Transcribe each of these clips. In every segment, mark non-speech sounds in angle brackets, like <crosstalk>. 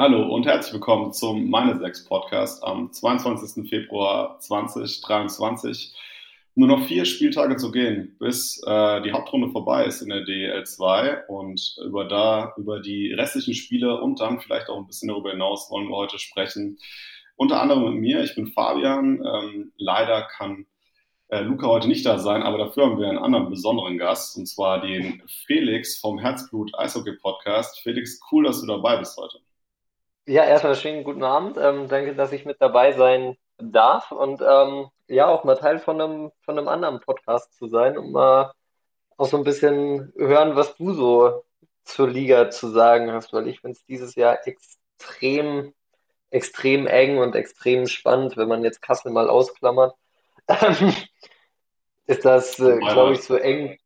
Hallo und herzlich willkommen zum Meine Sechs Podcast am 22. Februar 2023. Nur noch vier Spieltage zu gehen, bis äh, die Hauptrunde vorbei ist in der DEL 2 und über da, über die restlichen Spiele und dann vielleicht auch ein bisschen darüber hinaus wollen wir heute sprechen. Unter anderem mit mir, ich bin Fabian. Ähm, leider kann äh, Luca heute nicht da sein, aber dafür haben wir einen anderen besonderen Gast und zwar den Felix vom Herzblut Eishockey Podcast. Felix, cool, dass du dabei bist heute. Ja, erstmal schönen guten Abend. Ähm, danke, dass ich mit dabei sein darf und ähm, ja, auch mal Teil von einem, von einem anderen Podcast zu sein und mal auch so ein bisschen hören, was du so zur Liga zu sagen hast, weil ich finde es dieses Jahr extrem, extrem eng und extrem spannend, wenn man jetzt Kassel mal ausklammert. <laughs> ist das, äh, glaube ich, so eng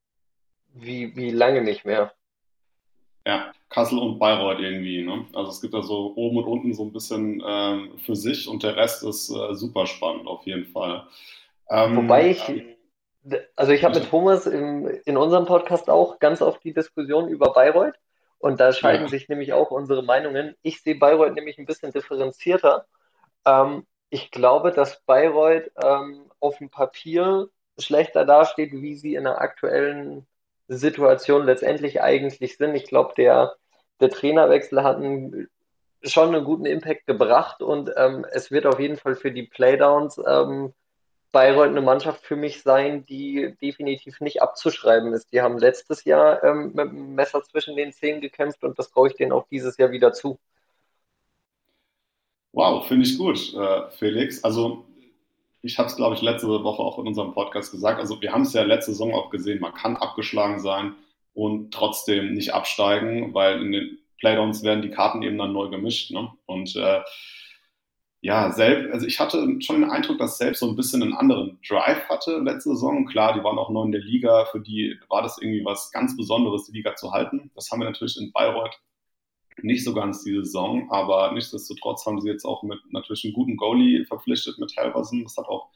wie, wie lange nicht mehr. Ja, Kassel und Bayreuth irgendwie. Ne? Also es gibt da so oben und unten so ein bisschen ähm, für sich und der Rest ist äh, super spannend auf jeden Fall. Ähm, Wobei ich, also ich habe mit Thomas im, in unserem Podcast auch ganz oft die Diskussion über Bayreuth und da scheiden ja. sich nämlich auch unsere Meinungen. Ich sehe Bayreuth nämlich ein bisschen differenzierter. Ähm, ich glaube, dass Bayreuth ähm, auf dem Papier schlechter dasteht, wie sie in der aktuellen Situation letztendlich eigentlich sind. Ich glaube, der, der Trainerwechsel hat einen, schon einen guten Impact gebracht und ähm, es wird auf jeden Fall für die Playdowns ähm, Bayreuth eine Mannschaft für mich sein, die definitiv nicht abzuschreiben ist. Die haben letztes Jahr ähm, mit dem Messer zwischen den Zähnen gekämpft und das traue ich denen auch dieses Jahr wieder zu. Wow, finde ich gut, äh, Felix. Also ich habe es, glaube ich, letzte Woche auch in unserem Podcast gesagt. Also wir haben es ja letzte Saison auch gesehen, man kann abgeschlagen sein und trotzdem nicht absteigen, weil in den Playdowns werden die Karten eben dann neu gemischt. Ne? Und äh, ja, selbst, also ich hatte schon den Eindruck, dass selbst so ein bisschen einen anderen Drive hatte letzte Saison. Klar, die waren auch neu in der Liga, für die war das irgendwie was ganz Besonderes, die Liga zu halten. Das haben wir natürlich in Bayreuth nicht so ganz die Saison, aber nichtsdestotrotz haben sie jetzt auch mit natürlich einen guten Goalie verpflichtet mit Helversen. Das hat auch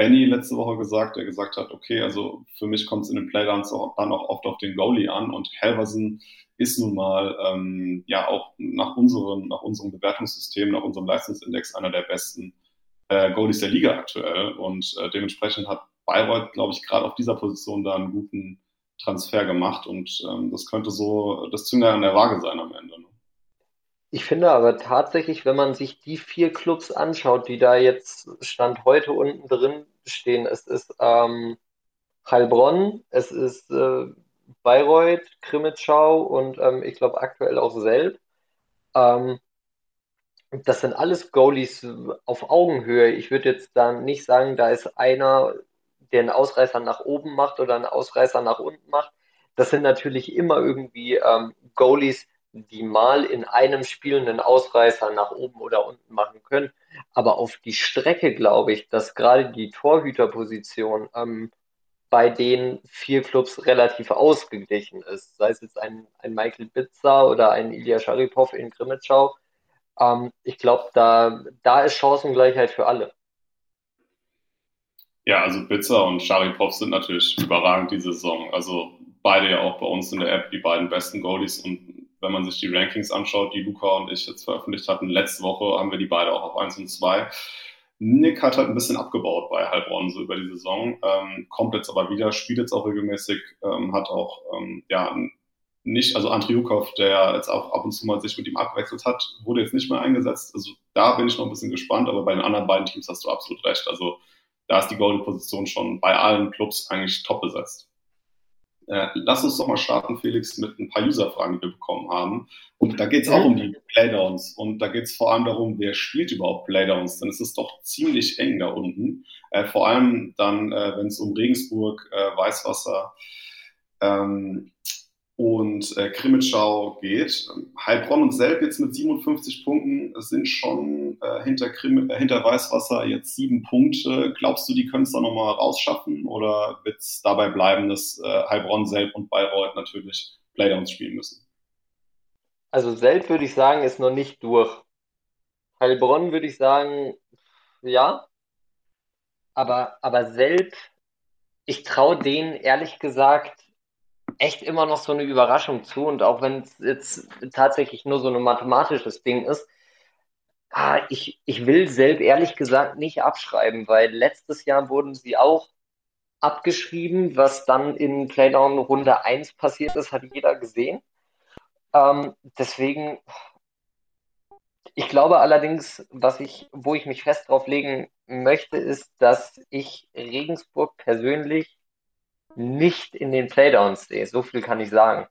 Benny letzte Woche gesagt, der gesagt hat, okay, also für mich kommt es in den Playdowns auch, dann auch oft auf den Goalie an und Helversen ist nun mal ähm, ja auch nach unserem, nach unserem Bewertungssystem, nach unserem Leistungsindex einer der besten äh, Goalies der Liga aktuell und äh, dementsprechend hat Bayreuth, glaube ich, gerade auf dieser Position da einen guten Transfer gemacht und ähm, das könnte so das Zünger an der Waage sein am Ende. Ne? Ich finde aber tatsächlich, wenn man sich die vier Clubs anschaut, die da jetzt Stand heute unten drin stehen, es ist ähm, Heilbronn, es ist äh, Bayreuth, Krimitschau und ähm, ich glaube aktuell auch Selb. Ähm, das sind alles Goalies auf Augenhöhe. Ich würde jetzt dann nicht sagen, da ist einer, der einen Ausreißer nach oben macht oder einen Ausreißer nach unten macht. Das sind natürlich immer irgendwie ähm, Goalies, die mal in einem Spiel einen Ausreißer nach oben oder unten machen können. Aber auf die Strecke glaube ich, dass gerade die Torhüterposition ähm, bei den vier Clubs relativ ausgeglichen ist. Sei es jetzt ein, ein Michael Bitzer oder ein Ilya Sharipov in Grimmitschau. Ähm, ich glaube, da, da ist Chancengleichheit für alle. Ja, also Bitzer und Sharipov sind natürlich überragend die Saison. Also beide ja auch bei uns in der App die beiden besten Goalies und wenn man sich die Rankings anschaut, die Luca und ich jetzt veröffentlicht hatten, letzte Woche haben wir die beide auch auf 1 und 2. Nick hat halt ein bisschen abgebaut bei Heilbronn so über die Saison, ähm, kommt jetzt aber wieder, spielt jetzt auch regelmäßig, ähm, hat auch ähm, ja nicht, also Andriukov, der jetzt auch ab und zu mal sich mit ihm abgewechselt hat, wurde jetzt nicht mehr eingesetzt. Also da bin ich noch ein bisschen gespannt, aber bei den anderen beiden Teams hast du absolut recht. Also da ist die Golden-Position schon bei allen Clubs eigentlich top besetzt. Äh, lass uns doch mal starten, Felix, mit ein paar User-Fragen, die wir bekommen haben. Und da geht es auch um die Playdowns. Und da geht es vor allem darum, wer spielt überhaupt Playdowns. Denn es ist doch ziemlich eng da unten. Äh, vor allem dann, äh, wenn es um Regensburg, äh, Weißwasser, ähm, und äh, Krimitschau geht. Heilbronn und Selb jetzt mit 57 Punkten sind schon äh, hinter, Krim, äh, hinter Weißwasser jetzt sieben Punkte. Glaubst du, die können es da nochmal rausschaffen oder wird es dabei bleiben, dass äh, Heilbronn, Selb und Bayreuth natürlich Playdowns spielen müssen? Also Selb würde ich sagen, ist noch nicht durch. Heilbronn würde ich sagen, ja. Aber, aber Selb, ich traue denen ehrlich gesagt echt immer noch so eine Überraschung zu. Und auch wenn es jetzt tatsächlich nur so ein mathematisches Ding ist, ah, ich, ich will Selb ehrlich gesagt nicht abschreiben, weil letztes Jahr wurden sie auch abgeschrieben. Was dann in Playdown Runde 1 passiert ist, hat jeder gesehen. Ähm, deswegen, ich glaube allerdings, was ich, wo ich mich fest drauf legen möchte, ist, dass ich Regensburg persönlich nicht in den Playdowns sehe. So viel kann ich sagen.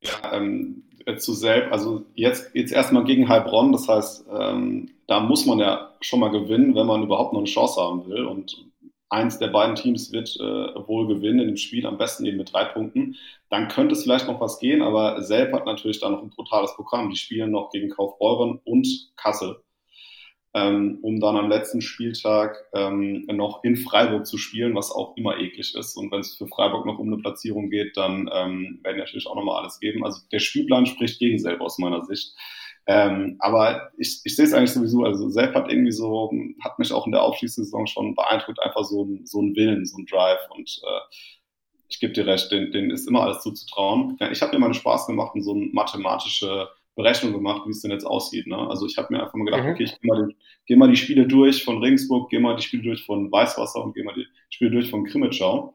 Ja, ähm, zu selbst, also jetzt, jetzt erstmal gegen Heilbronn, das heißt, ähm, da muss man ja schon mal gewinnen, wenn man überhaupt noch eine Chance haben will. Und eins der beiden Teams wird äh, wohl gewinnen in dem Spiel, am besten eben mit drei Punkten. Dann könnte es vielleicht noch was gehen, aber Selb hat natürlich da noch ein brutales Programm. Die spielen noch gegen Kaufbeuren und Kassel, ähm, um dann am letzten Spieltag ähm, noch in Freiburg zu spielen, was auch immer eklig ist. Und wenn es für Freiburg noch um eine Platzierung geht, dann ähm, werden natürlich auch nochmal alles geben. Also der Spielplan spricht gegen Selb aus meiner Sicht. Ähm, aber ich, ich sehe es eigentlich sowieso, also Sepp hat irgendwie so, hat mich auch in der Aufschließsaison schon beeindruckt, einfach so ein, so ein Willen, so ein Drive und äh, ich gebe dir recht, den, den ist immer alles zuzutrauen. Ja, ich habe mir mal Spaß gemacht und so eine mathematische Berechnung gemacht, wie es denn jetzt aussieht. Ne? Also ich habe mir einfach mal gedacht, mhm. okay, ich gehe mal, geh mal die Spiele durch von Regensburg, gehe mal die Spiele durch von Weißwasser und gehe mal die Spiele durch von Krimitschau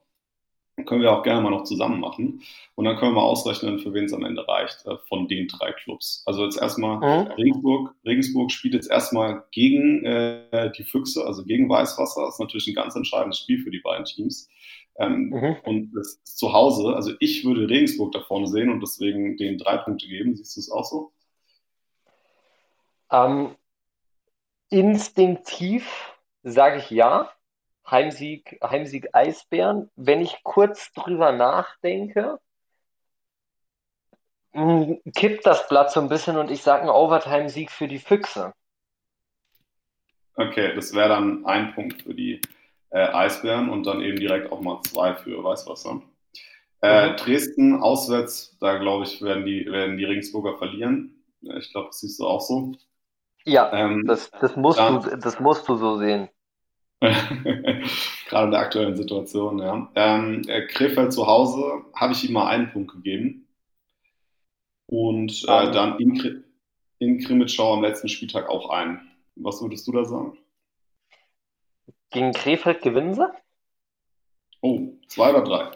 können wir auch gerne mal noch zusammen machen. Und dann können wir mal ausrechnen, für wen es am Ende reicht, äh, von den drei Clubs. Also jetzt erstmal mhm. Regensburg. Regensburg spielt jetzt erstmal gegen äh, die Füchse, also gegen Weißwasser. Das ist natürlich ein ganz entscheidendes Spiel für die beiden Teams. Ähm, mhm. Und das ist zu Hause, also ich würde Regensburg da vorne sehen und deswegen den drei Punkte geben. Siehst du es auch so? Ähm, instinktiv sage ich ja. Heimsieg, Heimsieg Eisbären. Wenn ich kurz drüber nachdenke, hm, kippt das Blatt so ein bisschen und ich sage einen Overtime-Sieg für die Füchse. Okay, das wäre dann ein Punkt für die äh, Eisbären und dann eben direkt auch mal zwei für Weißwasser. Äh, mhm. Dresden auswärts, da glaube ich, werden die, werden die Regensburger verlieren. Ich glaube, das siehst du auch so. Ja, ähm, das, das, musst dann, du, das musst du so sehen. <laughs> Gerade in der aktuellen Situation, ja. Ähm, äh, Krefeld zu Hause habe ich ihm mal einen Punkt gegeben. Und äh, um. dann in, in Krimitschau am letzten Spieltag auch einen. Was würdest du da sagen? Gegen Krefeld gewinnen sie? Oh, zwei oder drei?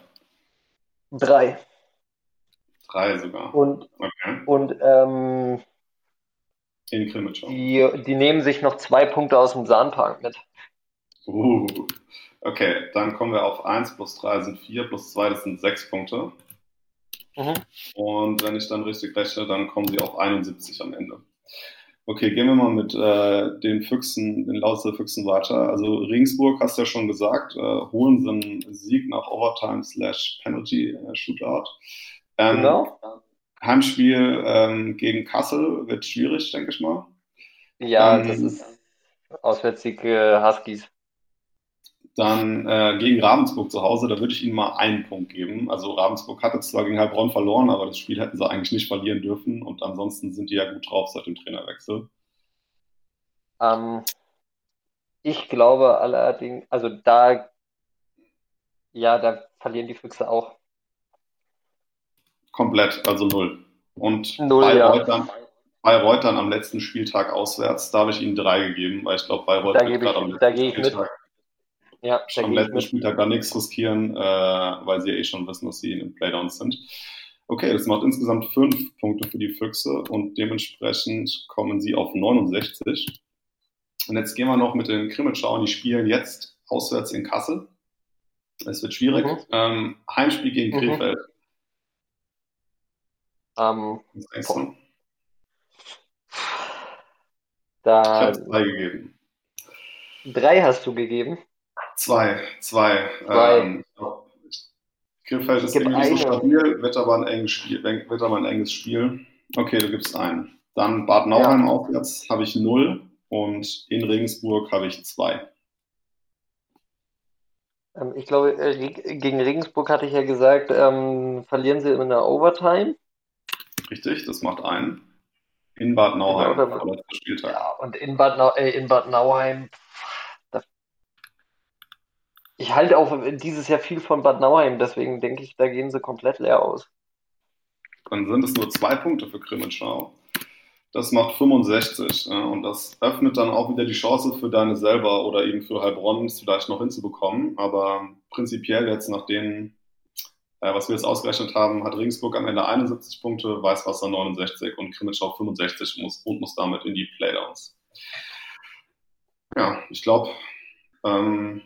Drei. Drei sogar. Und, okay. und ähm, in Krimitschau. Die, die nehmen sich noch zwei Punkte aus dem Sahnpark mit. Uh, okay, dann kommen wir auf 1 plus 3 sind 4, plus 2 das sind 6 Punkte. Mhm. Und wenn ich dann richtig rechne, dann kommen sie auf 71 am Ende. Okay, gehen wir mal mit äh, den Füchsen, den Lausitzer Füchsen weiter. Also Regensburg, hast du ja schon gesagt, äh, holen sie einen Sieg nach Overtime slash Penalty äh, Shootout. Ähm, genau. Heimspiel ähm, gegen Kassel wird schwierig, denke ich mal. Ja, ähm, das ist Auswärtssieg äh, Huskies. Dann äh, gegen Ravensburg zu Hause, da würde ich Ihnen mal einen Punkt geben. Also Ravensburg hatte zwar gegen Heilbronn verloren, aber das Spiel hätten sie eigentlich nicht verlieren dürfen. Und ansonsten sind die ja gut drauf seit dem Trainerwechsel. Ähm, ich glaube allerdings, also da, ja, da verlieren die Füchse auch. Komplett, also null. Und null, bei, ja. Reutern, bei Reutern am letzten Spieltag auswärts, da habe ich ihnen drei gegeben, weil ich glaube, bei Reutern gerade am letzten Spieltag ja, am letzten Spieltag gar nichts riskieren, äh, weil sie ja eh schon wissen, dass sie in den Playdowns sind. Okay, das macht insgesamt fünf Punkte für die Füchse und dementsprechend kommen sie auf 69. Und jetzt gehen wir noch mit den Krimitschauern, die spielen jetzt auswärts in Kassel. Es wird schwierig. Mhm. Ähm, Heimspiel gegen mhm. Ähm? Da, ich habe drei gegeben. Drei hast du gegeben? Zwei, zwei. zwei. Ähm, Krefeld ist irgendwie nicht so stabil, wird aber, ein enges Spiel, wird aber ein enges Spiel. Okay, du gibst einen. Dann Bad Nauheim ja. aufwärts habe ich null und in Regensburg habe ich zwei. Ähm, ich glaube, äh, gegen Regensburg hatte ich ja gesagt, ähm, verlieren sie in der Overtime. Richtig, das macht einen. In Bad Nauheim, genau, Ja, und in Bad, Nau äh, in Bad Nauheim Ich halte auch dieses Jahr viel von Bad Nauheim, deswegen denke ich, da gehen sie komplett leer aus. Dann sind es nur zwei Punkte für Grimmenschau. Das macht 65 ja, und das öffnet dann auch wieder die Chance für deine selber oder eben für Heilbronn es vielleicht noch hinzubekommen. Aber prinzipiell jetzt nach äh, was wir jetzt ausgerechnet haben, hat Regensburg am Ende 71 Punkte, Weißwasser 69 und Grimmitschau 65 muss, und muss damit in die Playdowns. Ja, ich glaube, ähm,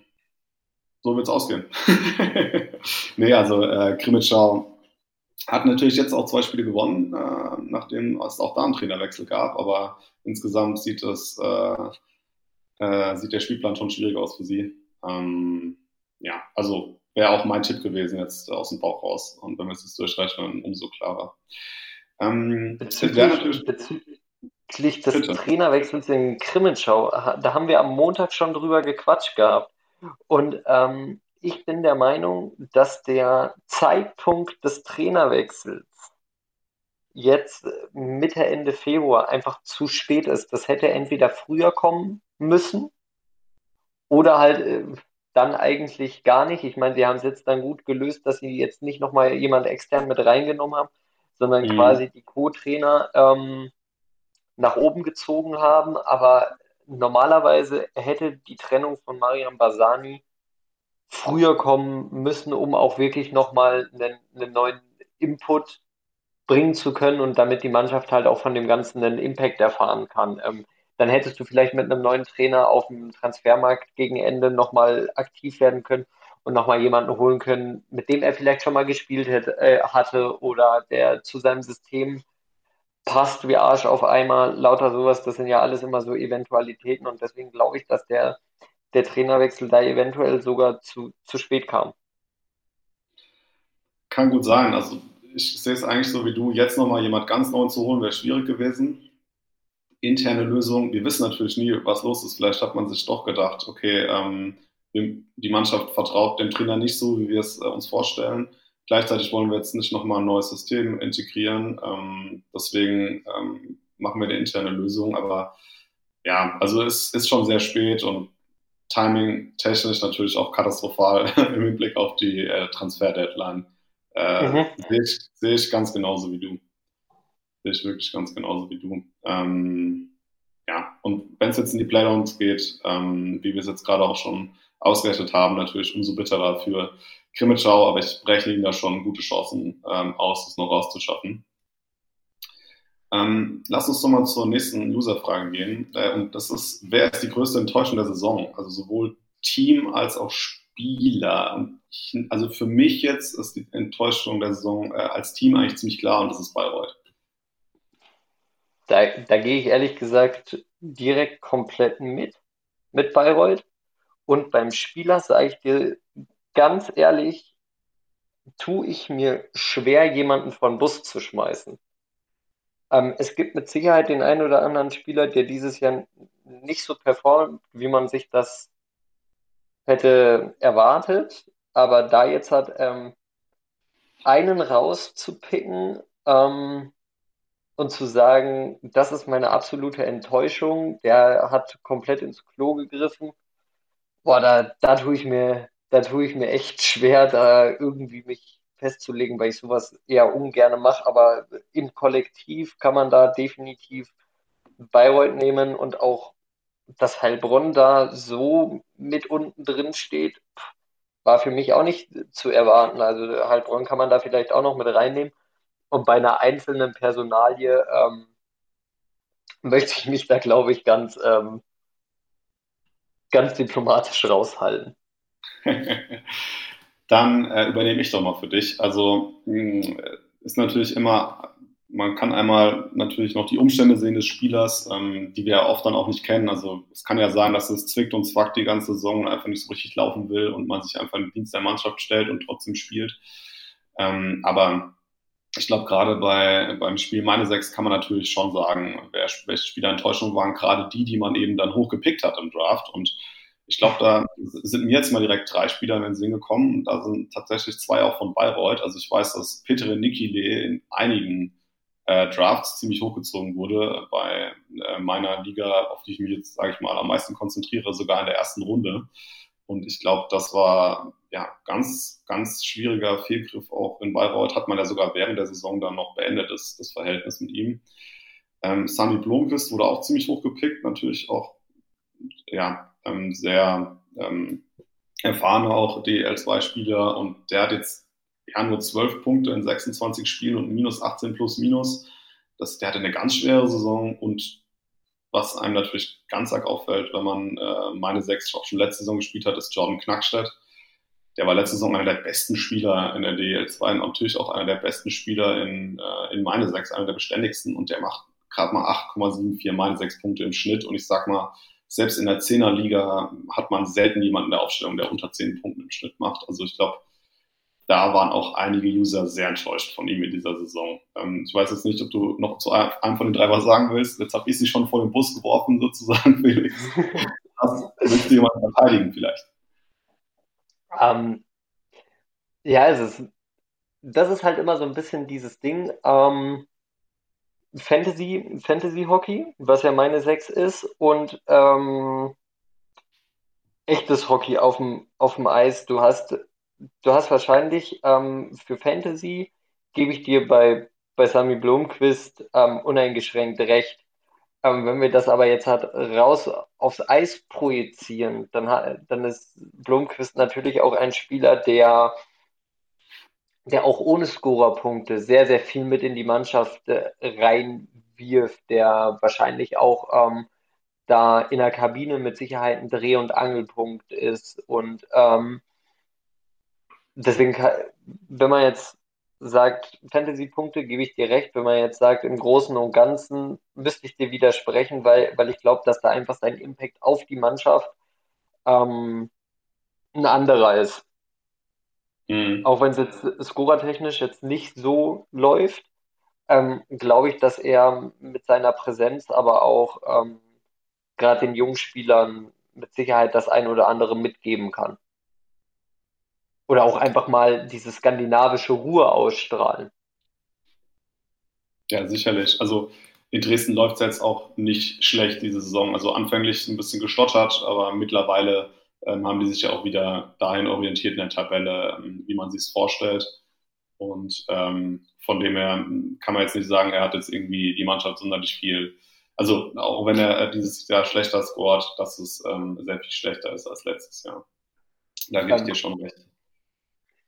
so wird es ausgehen. <laughs> nee, also äh, Krimitschau hat natürlich jetzt auch zwei Spiele gewonnen, äh, nachdem es auch da einen Trainerwechsel gab, aber insgesamt sieht es äh, äh, sieht der Spielplan schon schwierig aus für sie. Ähm, ja, also wäre auch mein Tipp gewesen jetzt aus dem Bauch raus. Und wenn wir es jetzt durchrechnen, umso klarer. Ähm, bezüglich, bezüglich des Bitte. Trainerwechsels in Krimmenschau, da haben wir am Montag schon drüber gequatscht gehabt. Und ähm, ich bin der Meinung, dass der Zeitpunkt des Trainerwechsels jetzt Mitte, Ende Februar einfach zu spät ist. Das hätte entweder früher kommen müssen oder halt äh, dann eigentlich gar nicht. Ich meine, sie haben es jetzt dann gut gelöst, dass sie jetzt nicht nochmal jemand extern mit reingenommen haben, sondern mhm. quasi die Co-Trainer ähm, nach oben gezogen haben. Aber normalerweise hätte die Trennung von Marian Basani früher kommen müssen, um auch wirklich nochmal einen, einen neuen Input bringen zu können und damit die Mannschaft halt auch von dem Ganzen einen Impact erfahren kann. Ähm, dann hättest du vielleicht mit einem neuen Trainer auf dem Transfermarkt gegen Ende nochmal aktiv werden können und nochmal jemanden holen können, mit dem er vielleicht schon mal gespielt hätte, äh, hatte oder der zu seinem System passt wie Arsch auf einmal, lauter sowas, das sind ja alles immer so Eventualitäten und deswegen glaube ich, dass der, der Trainerwechsel da eventuell sogar zu, zu spät kam. Kann gut sein. Also ich sehe es eigentlich so wie du, jetzt nochmal jemand ganz neu zu holen, wäre schwierig gewesen. Interne Lösung, wir wissen natürlich nie, was los ist. Vielleicht hat man sich doch gedacht, okay, ähm, die Mannschaft vertraut dem Trainer nicht so, wie wir es äh, uns vorstellen Gleichzeitig wollen wir jetzt nicht nochmal ein neues System integrieren. Ähm, deswegen ähm, machen wir eine interne Lösung. Aber ja, also es ist schon sehr spät und Timing technisch natürlich auch katastrophal <laughs> im Hinblick auf die äh, Transfer-Deadline. Äh, mhm. Sehe ich, seh ich ganz genauso wie du. Ich wirklich ganz genauso wie du. Ähm, ja, und wenn es jetzt in die Playdowns geht, ähm, wie wir es jetzt gerade auch schon ausgerechnet haben, natürlich umso bitterer für Krimitschau, aber ich breche ihnen da schon gute Chancen ähm, aus, das noch rauszuschaffen. Ähm, lass uns doch mal zur nächsten User-Frage gehen. Äh, und das ist, wer ist die größte Enttäuschung der Saison? Also sowohl Team als auch Spieler. Ich, also für mich jetzt ist die Enttäuschung der Saison äh, als Team eigentlich ziemlich klar und das ist Bayreuth. Da, da gehe ich ehrlich gesagt direkt komplett mit, mit Bayreuth. Und beim Spieler sage ich dir ganz ehrlich, tue ich mir schwer, jemanden von Bus zu schmeißen. Ähm, es gibt mit Sicherheit den einen oder anderen Spieler, der dieses Jahr nicht so performt, wie man sich das hätte erwartet. Aber da jetzt hat ähm, einen rauszupicken ähm, und zu sagen, das ist meine absolute Enttäuschung, der hat komplett ins Klo gegriffen. Boah, da, da tue ich mir, da tue ich mir echt schwer, da irgendwie mich festzulegen, weil ich sowas eher ungern mache. Aber im Kollektiv kann man da definitiv Bayreuth nehmen und auch, dass Heilbronn da so mit unten drin steht, war für mich auch nicht zu erwarten. Also Heilbronn kann man da vielleicht auch noch mit reinnehmen. Und bei einer einzelnen Personalie ähm, möchte ich mich da, glaube ich, ganz, ähm, ganz diplomatisch raushalten. <laughs> Dann äh, übernehme ich doch mal für dich. Also mh, ist natürlich immer, man kann einmal natürlich noch die Umstände sehen des Spielers, ähm, die wir ja oft dann auch nicht kennen. Also es kann ja sein, dass es zwickt und zwackt die ganze Saison und einfach nicht so richtig laufen will und man sich einfach in den Dienst der Mannschaft stellt und trotzdem spielt. Ähm, aber ich glaube, gerade bei, beim Spiel meine sechs kann man natürlich schon sagen, wer, welche Spieler Enttäuschung waren, gerade die, die man eben dann hochgepickt hat im Draft. Und ich glaube, da sind mir jetzt mal direkt drei Spieler in den Sinn gekommen. Da sind tatsächlich zwei auch von Bayreuth. Also ich weiß, dass Peter Nikile in einigen äh, Drafts ziemlich hochgezogen wurde bei äh, meiner Liga, auf die ich mich jetzt, sage ich mal, am meisten konzentriere, sogar in der ersten Runde. Und ich glaube, das war ja ganz, ganz schwieriger Fehlgriff auch in Bayreuth. Hat man ja sogar während der Saison dann noch beendet, das, das Verhältnis mit ihm. Ähm, Sami Blomqvist wurde auch ziemlich hoch gepickt, natürlich auch ja, ähm, sehr ähm, erfahrener auch DL2-Spieler und der hat jetzt ja nur 12 Punkte in 26 Spielen und minus 18 plus minus. Das, der hatte eine ganz schwere Saison und was einem natürlich ganz arg auffällt, wenn man äh, meine sechs auch schon letzte Saison gespielt hat, ist Jordan Knackstedt. Der war letzte Saison einer der besten Spieler in der DL2 und natürlich auch einer der besten Spieler in, äh, in meine sechs, einer der beständigsten und der macht gerade mal 8,74 meine sechs Punkte im Schnitt und ich sag mal, selbst in der Zehnerliga hat man selten jemanden in der Aufstellung, der unter zehn Punkten im Schnitt macht. Also ich glaube, da waren auch einige User sehr enttäuscht von ihm in dieser Saison. Ähm, ich weiß jetzt nicht, ob du noch zu einem von den drei was sagen willst. Jetzt habe ich sie schon vor den Bus geworfen, sozusagen, <laughs> Felix. Das willst du jemanden verteidigen vielleicht? Ähm, ja, es ist, das ist halt immer so ein bisschen dieses Ding. Ähm, Fantasy, Fantasy Hockey, was ja meine 6 ist, und ähm, echtes Hockey auf dem Eis. Du hast du hast wahrscheinlich ähm, für Fantasy, gebe ich dir bei, bei Sami Blomqvist ähm, uneingeschränkt recht. Ähm, wenn wir das aber jetzt halt raus aufs Eis projizieren, dann, dann ist Blomqvist natürlich auch ein Spieler, der, der auch ohne Scorerpunkte sehr, sehr viel mit in die Mannschaft äh, reinwirft, der wahrscheinlich auch ähm, da in der Kabine mit Sicherheit ein Dreh- und Angelpunkt ist und ähm, deswegen, wenn man jetzt sagt, Fantasy-Punkte, gebe ich dir recht. Wenn man jetzt sagt, im Großen und Ganzen müsste ich dir widersprechen, weil, weil ich glaube, dass da einfach sein Impact auf die Mannschaft ähm, ein anderer ist. Mhm. Auch wenn es jetzt scorertechnisch jetzt nicht so läuft, ähm, glaube ich, dass er mit seiner Präsenz, aber auch ähm, gerade den jungen Spielern mit Sicherheit das ein oder andere mitgeben kann. Oder auch einfach mal diese skandinavische Ruhe ausstrahlen. Ja, sicherlich. Also in Dresden läuft es jetzt auch nicht schlecht diese Saison. Also anfänglich ein bisschen gestottert, aber mittlerweile ähm, haben die sich ja auch wieder dahin orientiert in der Tabelle, ähm, wie man sich es vorstellt. Und ähm, von dem her kann man jetzt nicht sagen, er hat jetzt irgendwie die Mannschaft sonderlich viel. Also auch wenn er dieses Jahr schlechter scored, dass es ähm, sehr viel schlechter ist als letztes Jahr. Da gebe ich dir schon recht.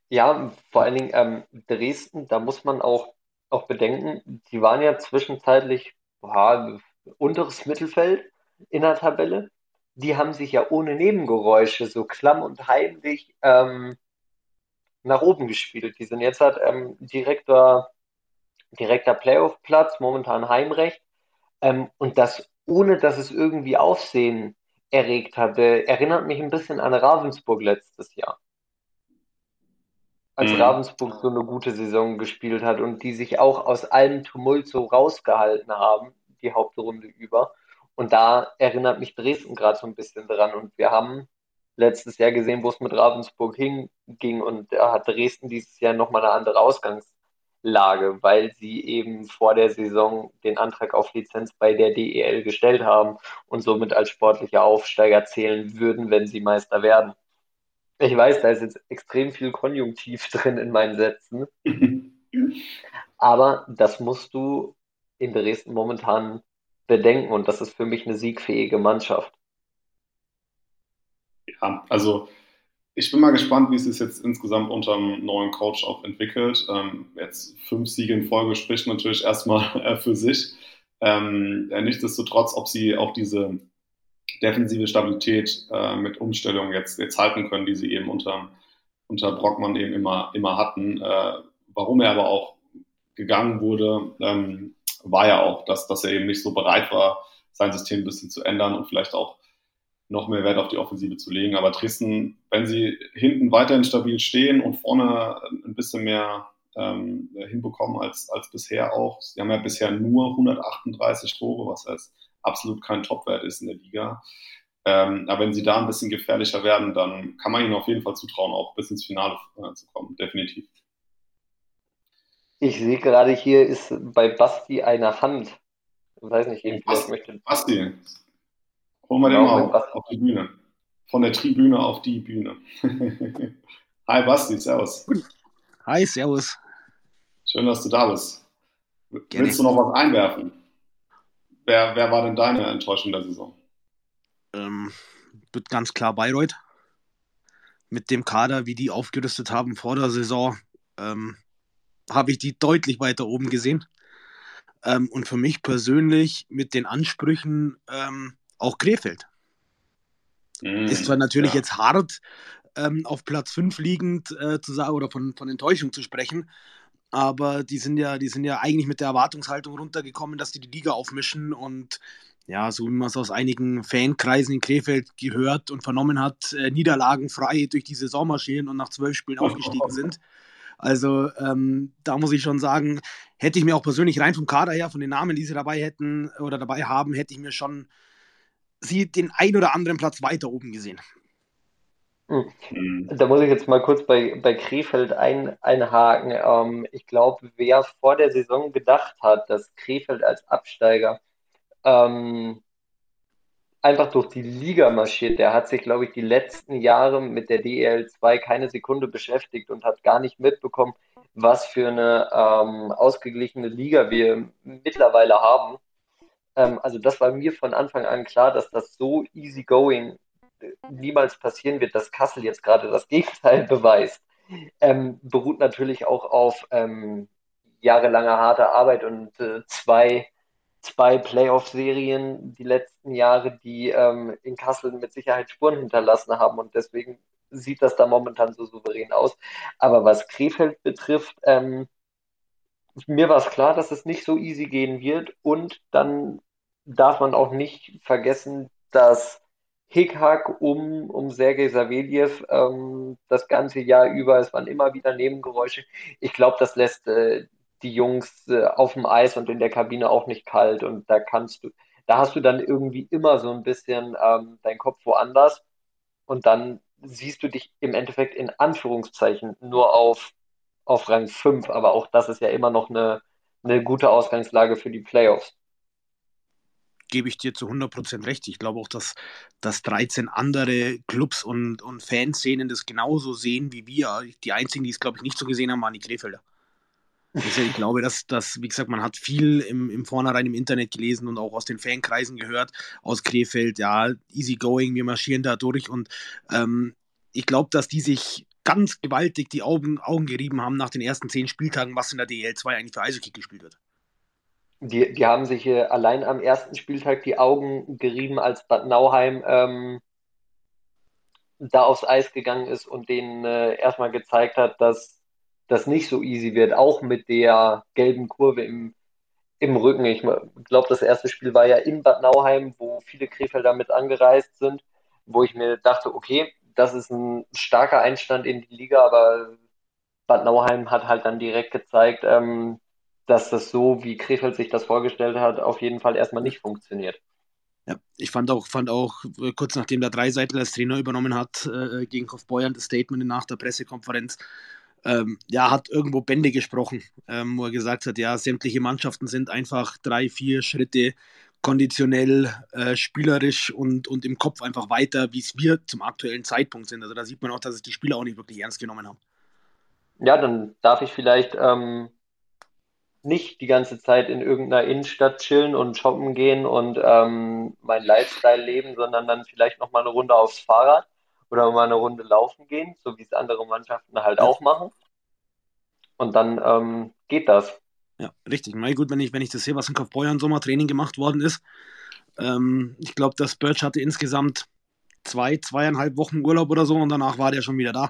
Ja, vor allen Dingen ähm, Dresden, da muss man auch, auch bedenken, die waren ja zwischenzeitlich boah, unteres Mittelfeld in der Tabelle. Die haben sich ja ohne Nebengeräusche so klamm und heimlich ähm, nach oben gespielt. Die sind jetzt halt ähm, direkter, direkter Playoff-Platz, momentan Heimrecht. Ähm, und das ohne, dass es irgendwie Aufsehen erregt hatte, erinnert mich ein bisschen an Ravensburg letztes Jahr als mhm. Ravensburg so eine gute Saison gespielt hat und die sich auch aus allem Tumult so rausgehalten haben, die Hauptrunde über. Und da erinnert mich Dresden gerade so ein bisschen dran. Und wir haben letztes Jahr gesehen, wo es mit Ravensburg hinging. Und da hat Dresden dieses Jahr nochmal eine andere Ausgangslage, weil sie eben vor der Saison den Antrag auf Lizenz bei der DEL gestellt haben und somit als sportlicher Aufsteiger zählen würden, wenn sie Meister werden. Ich weiß, da ist jetzt extrem viel Konjunktiv <laughs> drin in meinen Sätzen. Aber das musst du in Dresden momentan bedenken und das ist für mich eine siegfähige Mannschaft. Ja, also ich bin mal gespannt, wie es sich jetzt insgesamt unter einem neuen Coach auch entwickelt. Ähm, jetzt fünf Siege in Folge spricht natürlich erstmal <laughs> äh, für sich. Ähm, nichtsdestotrotz, ob sie auch diese defensive Stabilität äh, mit Umstellungen jetzt, jetzt halten können, die sie eben unter, unter Brockmann eben immer, immer hatten. Äh, warum er aber auch gegangen wurde, ähm, war ja auch, dass, dass er eben nicht so bereit war, sein System ein bisschen zu ändern und vielleicht auch noch mehr Wert auf die Offensive zu legen. Aber Dresden, wenn sie hinten weiterhin stabil stehen und vorne ein bisschen mehr ähm, hinbekommen als, als bisher auch. Sie haben ja bisher nur 138 Tore, was heißt absolut kein Topwert ist in der Liga. Ähm, aber wenn sie da ein bisschen gefährlicher werden, dann kann man ihnen auf jeden Fall zutrauen, auch bis ins Finale äh, zu kommen, definitiv. Ich sehe gerade hier ist bei Basti eine Hand. Ich weiß nicht, irgendwie Basti, möchte. Basti, hol mal den genau, mal auf, auf die Bühne. von der Tribüne auf die Bühne. <laughs> Hi Basti, servus. Hi, servus. Schön, dass du da bist. Gerne. Willst du noch was einwerfen? Wer, wer war denn deine Enttäuschung der Saison? Ähm, wird ganz klar Bayreuth. Mit dem Kader, wie die aufgerüstet haben vor der Saison, ähm, habe ich die deutlich weiter oben gesehen. Ähm, und für mich persönlich mit den Ansprüchen ähm, auch Krefeld. Mm, ist zwar natürlich ja. jetzt hart, ähm, auf Platz 5 liegend äh, zu sagen oder von, von Enttäuschung zu sprechen, aber die sind ja, die sind ja eigentlich mit der Erwartungshaltung runtergekommen, dass die die Liga aufmischen und ja, so wie man es aus einigen Fankreisen in Krefeld gehört und vernommen hat, äh, niederlagenfrei durch die Saison marschieren und nach zwölf Spielen aufgestiegen <laughs> sind. Also ähm, da muss ich schon sagen, hätte ich mir auch persönlich rein vom Kader her, von den Namen, die sie dabei hätten oder dabei haben, hätte ich mir schon sie den ein oder anderen Platz weiter oben gesehen. Hm. Da muss ich jetzt mal kurz bei, bei Krefeld ein, einhaken. Ähm, ich glaube, wer vor der Saison gedacht hat, dass Krefeld als Absteiger ähm, einfach durch die Liga marschiert, der hat sich, glaube ich, die letzten Jahre mit der DEL 2 keine Sekunde beschäftigt und hat gar nicht mitbekommen, was für eine ähm, ausgeglichene Liga wir mittlerweile haben. Ähm, also das war mir von Anfang an klar, dass das so easy going niemals passieren wird, dass Kassel jetzt gerade das Gegenteil <laughs> beweist, ähm, beruht natürlich auch auf ähm, jahrelanger harter Arbeit und äh, zwei, zwei Playoff-Serien die letzten Jahre, die ähm, in Kassel mit Sicherheit Spuren hinterlassen haben und deswegen sieht das da momentan so souverän aus. Aber was Krefeld betrifft, ähm, mir war es klar, dass es nicht so easy gehen wird und dann darf man auch nicht vergessen, dass Hickhack um, um Sergei Savelyev ähm, das ganze Jahr über. Es waren immer wieder Nebengeräusche. Ich glaube, das lässt äh, die Jungs äh, auf dem Eis und in der Kabine auch nicht kalt. Und da kannst du, da hast du dann irgendwie immer so ein bisschen ähm, deinen Kopf woanders. Und dann siehst du dich im Endeffekt in Anführungszeichen nur auf, auf Rang 5. Aber auch das ist ja immer noch eine, eine gute Ausgangslage für die Playoffs gebe ich dir zu 100% recht. Ich glaube auch, dass, dass 13 andere Clubs und, und Fanszenen das genauso sehen wie wir. Die einzigen, die es, glaube ich, nicht so gesehen haben, waren die Krefelder. Also ich glaube, dass, dass, wie gesagt, man hat viel im, im Vornherein im Internet gelesen und auch aus den Fankreisen gehört, aus Krefeld, ja, easy going, wir marschieren da durch und ähm, ich glaube, dass die sich ganz gewaltig die Augen, Augen gerieben haben nach den ersten zehn Spieltagen, was in der DL2 eigentlich für Eishockey gespielt wird. Die, die haben sich allein am ersten Spieltag die Augen gerieben, als Bad Nauheim ähm, da aufs Eis gegangen ist und denen äh, erstmal gezeigt hat, dass das nicht so easy wird, auch mit der gelben Kurve im, im Rücken. Ich glaube, das erste Spiel war ja in Bad Nauheim, wo viele Krefelder mit angereist sind, wo ich mir dachte, okay, das ist ein starker Einstand in die Liga, aber Bad Nauheim hat halt dann direkt gezeigt, ähm, dass das so, wie Krefeld sich das vorgestellt hat, auf jeden Fall erstmal nicht funktioniert. Ja, ich fand auch, fand auch äh, kurz nachdem der Dreiseitel als Trainer übernommen hat, äh, gegen Kaufbeuern das Statement nach der Pressekonferenz, ähm, ja, hat irgendwo Bände gesprochen, ähm, wo er gesagt hat, ja, sämtliche Mannschaften sind einfach drei, vier Schritte konditionell, äh, spielerisch und, und im Kopf einfach weiter, wie es wir zum aktuellen Zeitpunkt sind. Also da sieht man auch, dass es die Spieler auch nicht wirklich ernst genommen haben. Ja, dann darf ich vielleicht ähm, nicht die ganze Zeit in irgendeiner Innenstadt chillen und shoppen gehen und ähm, mein Lifestyle leben, sondern dann vielleicht nochmal eine Runde aufs Fahrrad oder mal eine Runde laufen gehen, so wie es andere Mannschaften halt auch machen. Und dann ähm, geht das. Ja, richtig. Na gut, wenn ich, wenn ich das sehe, was in Kaufbeuern Sommertraining gemacht worden ist. Ähm, ich glaube, das Birch hatte insgesamt zwei, zweieinhalb Wochen Urlaub oder so und danach war der schon wieder da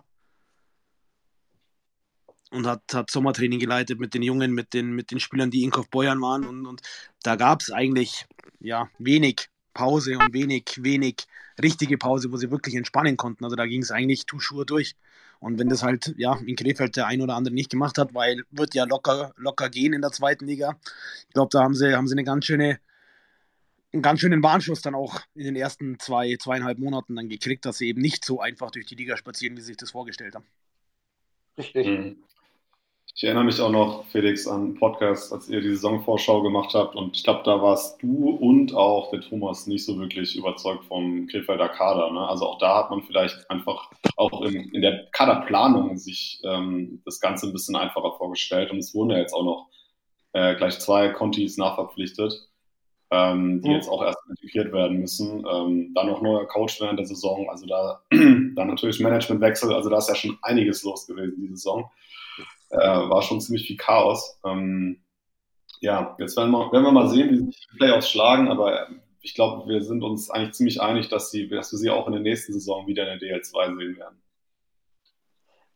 und hat, hat Sommertraining geleitet mit den Jungen, mit den, mit den Spielern, die in Kaufbeuern waren. Und, und da gab es eigentlich ja, wenig Pause und wenig, wenig richtige Pause, wo sie wirklich entspannen konnten. Also da ging es eigentlich Tuschur durch. Und wenn das halt ja in Krefeld der ein oder andere nicht gemacht hat, weil wird ja locker, locker gehen in der zweiten Liga. Ich glaube, da haben sie, haben sie eine ganz schöne, einen ganz schönen Warnschuss dann auch in den ersten zwei, zweieinhalb Monaten dann gekriegt, dass sie eben nicht so einfach durch die Liga spazieren, wie sie sich das vorgestellt haben. Richtig. Mhm Ich erinnere mich auch noch, Felix, an einen Podcast, als ihr die Saisonvorschau gemacht habt. Und ich glaube, da warst du und auch der Thomas nicht so wirklich überzeugt vom Krefelder Kader. Ne? Also auch da hat man vielleicht einfach auch in, in der Kaderplanung sich ähm, das Ganze ein bisschen einfacher vorgestellt. Und es wurden ja jetzt auch noch äh, gleich zwei Contis nachverpflichtet, ähm, die mhm. jetzt auch erst integriert werden müssen. Ähm, dann noch neuer Coach während der Saison. Also da <clears throat> dann natürlich Managementwechsel. Also da ist ja schon einiges los gewesen die Saison äh, war schon ziemlich viel Chaos. Ähm, ja, jetzt werden wir, werden wir mal sehen, wie sich die Playoffs schlagen, aber ich glaube, wir sind uns eigentlich ziemlich einig, dass, sie, dass wir sie auch in der nächsten Saison wieder in der DL2 sehen werden.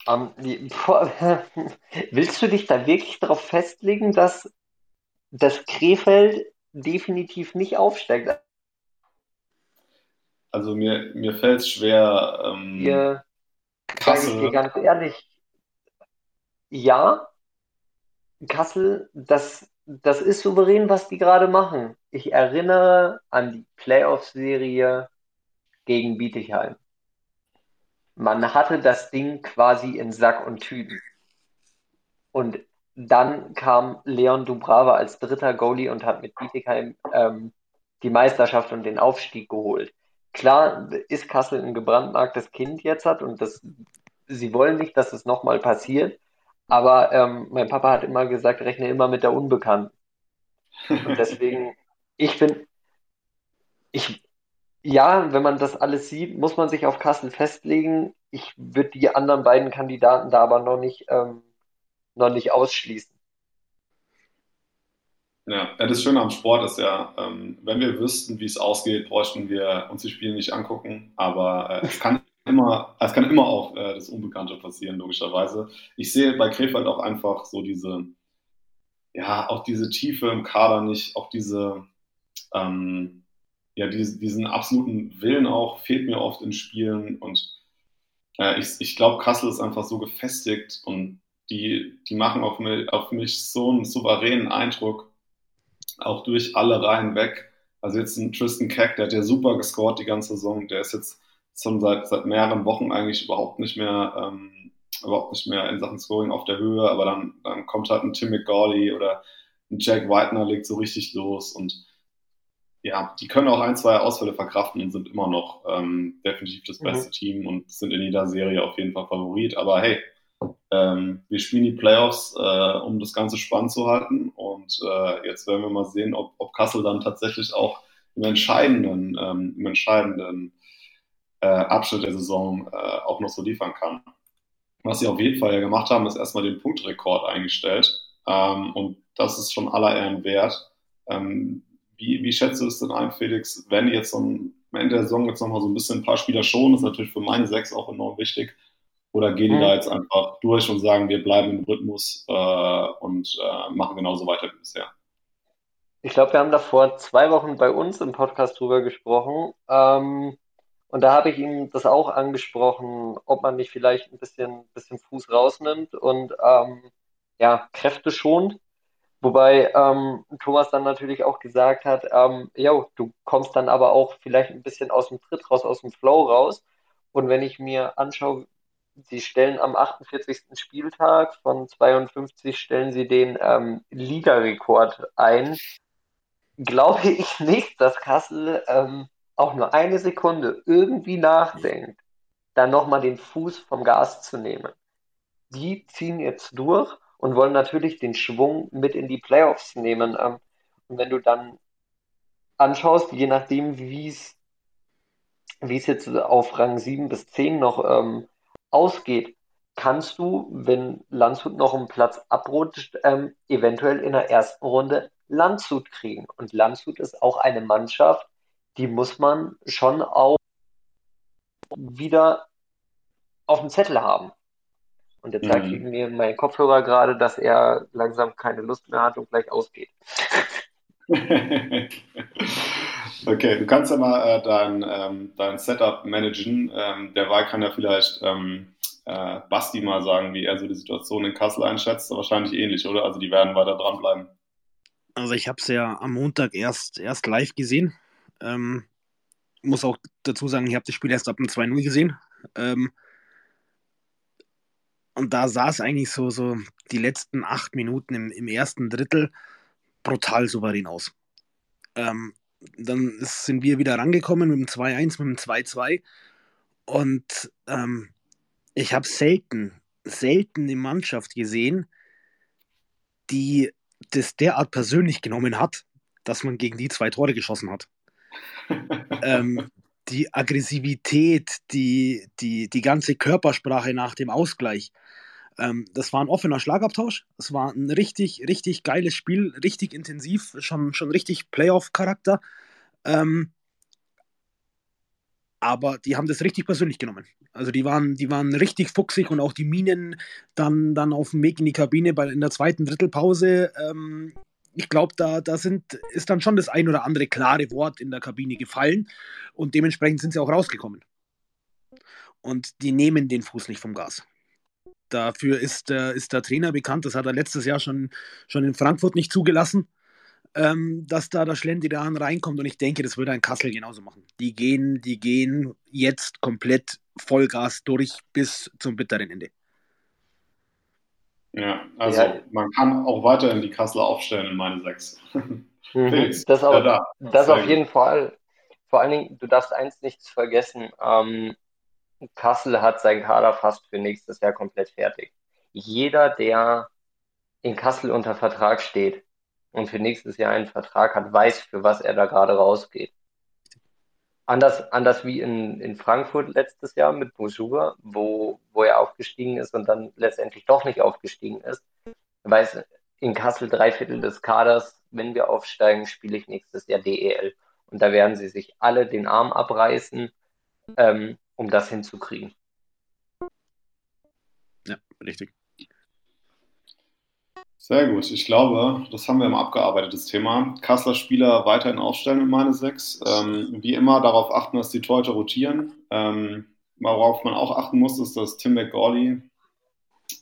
Um, ähm, <laughs> willst du dich da wirklich darauf festlegen, dass das Krefeld definitiv nicht aufsteigt? Also mir, mir fällt es schwer. Ähm, Hier, Kassel, ich dir ganz ehrlich, ja, Kassel, das, das ist souverän, was die gerade machen. Ich erinnere an die Playoff-Serie gegen Bietigheim. Man hatte das Ding quasi in Sack und Tüten. Und dann kam Leon Dubrava als dritter Goalie und hat mit Bietigheim ähm, die Meisterschaft und den Aufstieg geholt. Klar ist Kassel ein gebrandmarktes Kind jetzt hat und das, sie wollen nicht, dass es nochmal passiert. Aber ähm, mein Papa hat immer gesagt, rechne immer mit der Unbekannten. Und deswegen, <laughs> ich finde, ich, ja, wenn man das alles sieht, muss man sich auf Kassel festlegen. Ich würde die anderen beiden Kandidaten da aber noch nicht, ähm, noch nicht ausschließen. Ja, das Schöne am Sport ist ja, ähm, wenn wir wüssten, wie es ausgeht, bräuchten wir uns die Spiele nicht angucken. Aber äh, es kann immer, es kann immer auch äh, das Unbekannte passieren, logischerweise. Ich sehe bei Krefeld auch einfach so diese, ja, auch diese Tiefe im Kader nicht, auch diese, ähm, ja, diese, diesen absoluten Willen auch fehlt mir oft in Spielen und äh, ich, ich glaube, Kassel ist einfach so gefestigt und die, die machen auf mich, auf mich so einen souveränen Eindruck, auch durch alle Reihen weg. Also jetzt ein Tristan Keck, der hat ja super gescored die ganze Saison, der ist jetzt schon seit, seit mehreren Wochen eigentlich überhaupt nicht mehr, ähm, überhaupt nicht mehr in Sachen Scoring auf der Höhe, aber dann, dann kommt halt ein Tim McGawley oder ein Jack Whitener legt so richtig los und ja, die können auch ein, zwei Ausfälle verkraften und sind immer noch ähm, definitiv das beste mhm. Team und sind in jeder Serie auf jeden Fall Favorit. Aber hey, ähm, wir spielen die Playoffs, äh, um das Ganze spannend zu halten. Und äh, jetzt werden wir mal sehen, ob, ob Kassel dann tatsächlich auch im entscheidenden, ähm, im entscheidenden äh, Abschnitt der Saison äh, auch noch so liefern kann. Was sie auf jeden Fall ja gemacht haben, ist erstmal den Punktrekord eingestellt. Ähm, und das ist schon aller Ehren wert. Ähm, wie, wie schätzt du es denn ein, Felix, wenn jetzt so am Ende der Saison jetzt nochmal so ein bisschen ein paar Spieler schon, ist natürlich für meine sechs auch enorm wichtig. Oder gehen die mhm. da jetzt einfach durch und sagen, wir bleiben im Rhythmus äh, und äh, machen genauso weiter wie bisher? Ich glaube, wir haben da vor zwei Wochen bei uns im Podcast drüber gesprochen. Ähm, und da habe ich ihm das auch angesprochen, ob man nicht vielleicht ein bisschen, bisschen Fuß rausnimmt und ähm, ja, Kräfte schont. Wobei ähm, Thomas dann natürlich auch gesagt hat, ähm, jo, du kommst dann aber auch vielleicht ein bisschen aus dem Tritt raus, aus dem Flow raus. Und wenn ich mir anschaue, sie stellen am 48. Spieltag von 52 stellen sie den ähm, Ligarekord ein, glaube ich nicht, dass Kassel ähm, auch nur eine Sekunde irgendwie nachdenkt, dann nochmal den Fuß vom Gas zu nehmen. Die ziehen jetzt durch und wollen natürlich den Schwung mit in die Playoffs nehmen. Ähm, und wenn du dann anschaust, je nachdem, wie es wie es jetzt auf Rang 7 bis 10 noch ähm, ausgeht, kannst du, wenn Landshut noch einen Platz abrutscht, ähm, eventuell in der ersten Runde Landshut kriegen. Und Landshut ist auch eine Mannschaft, die muss man schon auch wieder auf dem Zettel haben. Und jetzt mhm. mir mein Kopfhörer gerade, dass er langsam keine Lust mehr hat und gleich ausgeht. <laughs> okay, du kannst ja mal äh, dein, ähm, dein Setup managen. Ähm, der Wahl kann ja vielleicht ähm, äh, Basti mal sagen, wie er so die Situation in Kassel einschätzt. Wahrscheinlich ähnlich, oder? Also die werden weiter dranbleiben. Also ich habe es ja am Montag erst, erst live gesehen. Ähm, muss auch dazu sagen, ich habe das Spiel erst ab dem 2-0 gesehen. Ähm, und da sah es eigentlich so, so die letzten acht Minuten im, im ersten Drittel brutal souverän aus. Ähm, dann sind wir wieder rangekommen mit dem 2-1, mit dem 2-2. Und ähm, ich habe selten, selten eine Mannschaft gesehen, die das derart persönlich genommen hat, dass man gegen die zwei Tore geschossen hat. Ähm, die Aggressivität, die, die, die ganze Körpersprache nach dem Ausgleich. Ähm, das war ein offener Schlagabtausch. Es war ein richtig, richtig geiles Spiel, richtig intensiv, schon, schon richtig Playoff-Charakter. Ähm, aber die haben das richtig persönlich genommen. Also die waren, die waren richtig fuchsig und auch die Minen dann, dann auf dem Weg in die Kabine bei, in der zweiten Drittelpause. Ähm, ich glaube, da, da sind, ist dann schon das ein oder andere klare Wort in der Kabine gefallen und dementsprechend sind sie auch rausgekommen. Und die nehmen den Fuß nicht vom Gas. Dafür ist, äh, ist der Trainer bekannt, das hat er letztes Jahr schon, schon in Frankfurt nicht zugelassen ähm, dass da der Schlendrian reinkommt und ich denke, das würde ein Kassel genauso machen. Die gehen, die gehen jetzt komplett Vollgas durch bis zum bitteren Ende. Ja, also ja. man kann auch weiterhin die Kassel aufstellen in meine sechs. Mhm. <laughs> das auch, ja, da. das auf jeden Fall. Vor allen Dingen, du darfst eins nicht vergessen, ähm, Kassel hat seinen Kader fast für nächstes Jahr komplett fertig. Jeder, der in Kassel unter Vertrag steht, und für nächstes Jahr einen Vertrag hat, weiß, für was er da gerade rausgeht. Anders, anders wie in, in Frankfurt letztes Jahr mit Bojuga, wo, wo er aufgestiegen ist und dann letztendlich doch nicht aufgestiegen ist, weiß in Kassel drei Viertel des Kaders, wenn wir aufsteigen, spiele ich nächstes Jahr DEL. Und da werden sie sich alle den Arm abreißen, ähm, um das hinzukriegen. Ja, richtig. Sehr gut. Ich glaube, das haben wir im abgearbeitetes Thema. Kassler Spieler weiterhin aufstellen in meine sechs. Ähm, wie immer darauf achten, dass die Torhüter rotieren. Ähm, worauf man auch achten muss, ist, dass Tim McGawley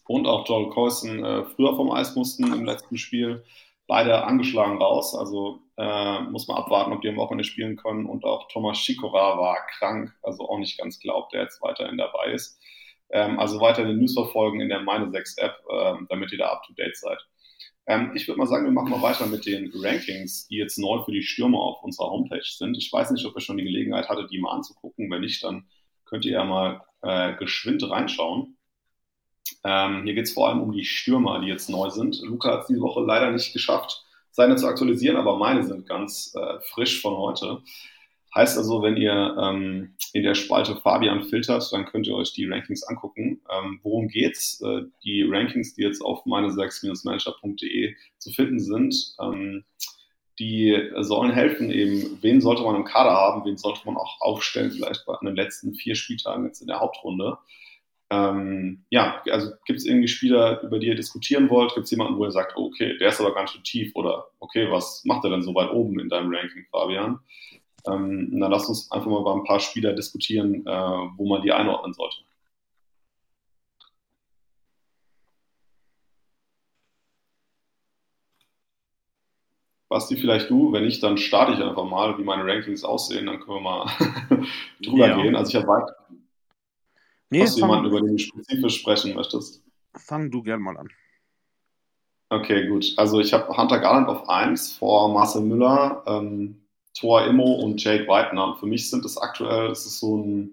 und auch Joel Coyson äh, früher vom Eis mussten im letzten Spiel. Beide angeschlagen raus. Also äh, muss man abwarten, ob die am Wochenende spielen können. Und auch Thomas Schikora war krank, also auch nicht ganz glaubt, der jetzt weiterhin dabei ist. Ähm, also weiter den News verfolgen in der Meine 6 App, äh, damit ihr da up to date seid. Ähm, ich würde mal sagen, wir machen mal weiter mit den Rankings, die jetzt neu für die Stürmer auf unserer Homepage sind. Ich weiß nicht, ob ihr schon die Gelegenheit hattet, die mal anzugucken. Wenn nicht, dann könnt ihr ja mal äh, geschwind reinschauen. Ähm, hier geht es vor allem um die Stürmer, die jetzt neu sind. Luca hat es diese Woche leider nicht geschafft, seine zu aktualisieren, aber meine sind ganz äh, frisch von heute. Heißt also, wenn ihr ähm, in der Spalte Fabian filtert, dann könnt ihr euch die Rankings angucken. Ähm, worum geht's? Äh, die Rankings, die jetzt auf meine 6-manager.de zu finden sind, ähm, die sollen helfen, eben, wen sollte man im Kader haben, wen sollte man auch aufstellen, vielleicht bei den letzten vier Spieltagen jetzt in der Hauptrunde. Ähm, ja, also gibt es irgendwie Spieler, über die ihr diskutieren wollt? Gibt es jemanden, wo ihr sagt, okay, der ist aber ganz schön tief oder okay, was macht er denn so weit oben in deinem Ranking, Fabian? Ähm, dann lasst uns einfach mal über ein paar Spieler diskutieren, äh, wo man die einordnen sollte. Basti, vielleicht du, wenn nicht, dann starte ich einfach mal, wie meine Rankings aussehen, dann können wir mal <laughs> drüber ja. gehen. Also ich habe nee, hast du jemanden, über den du spezifisch sprechen möchtest? Fang du gern mal an. Okay, gut. Also ich habe Hunter Garland auf 1 vor Marcel Müller, ähm, Thor Immo und Jake Whitener. Und für mich sind es aktuell, es ist so ein,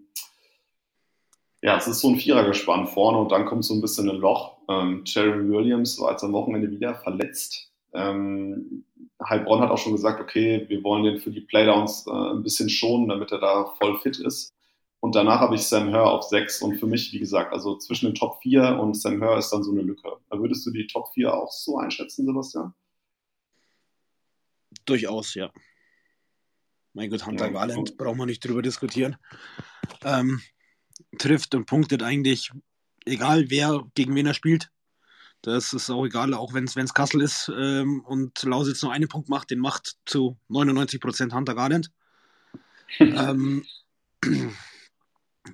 ja, es ist so ein Vierergespann vorne und dann kommt so ein bisschen ein Loch. Ähm, Jeremy Williams war jetzt am Wochenende wieder verletzt. Ähm, Heilbronn hat auch schon gesagt, okay, wir wollen den für die Playdowns äh, ein bisschen schonen, damit er da voll fit ist. Und danach habe ich Sam Hör auf 6 und für mich, wie gesagt, also zwischen den Top 4 und Sam Hör ist dann so eine Lücke. Da würdest du die Top 4 auch so einschätzen, Sebastian? Durchaus, ja. Mein Gott, Hunter ja, Garland, braucht man nicht drüber diskutieren. Ähm, trifft und punktet eigentlich, egal wer gegen wen er spielt. Das ist auch egal, auch wenn es Kassel ist ähm, und Lausitz nur einen Punkt macht, den macht zu 99% Hunter Garland. <laughs> ähm,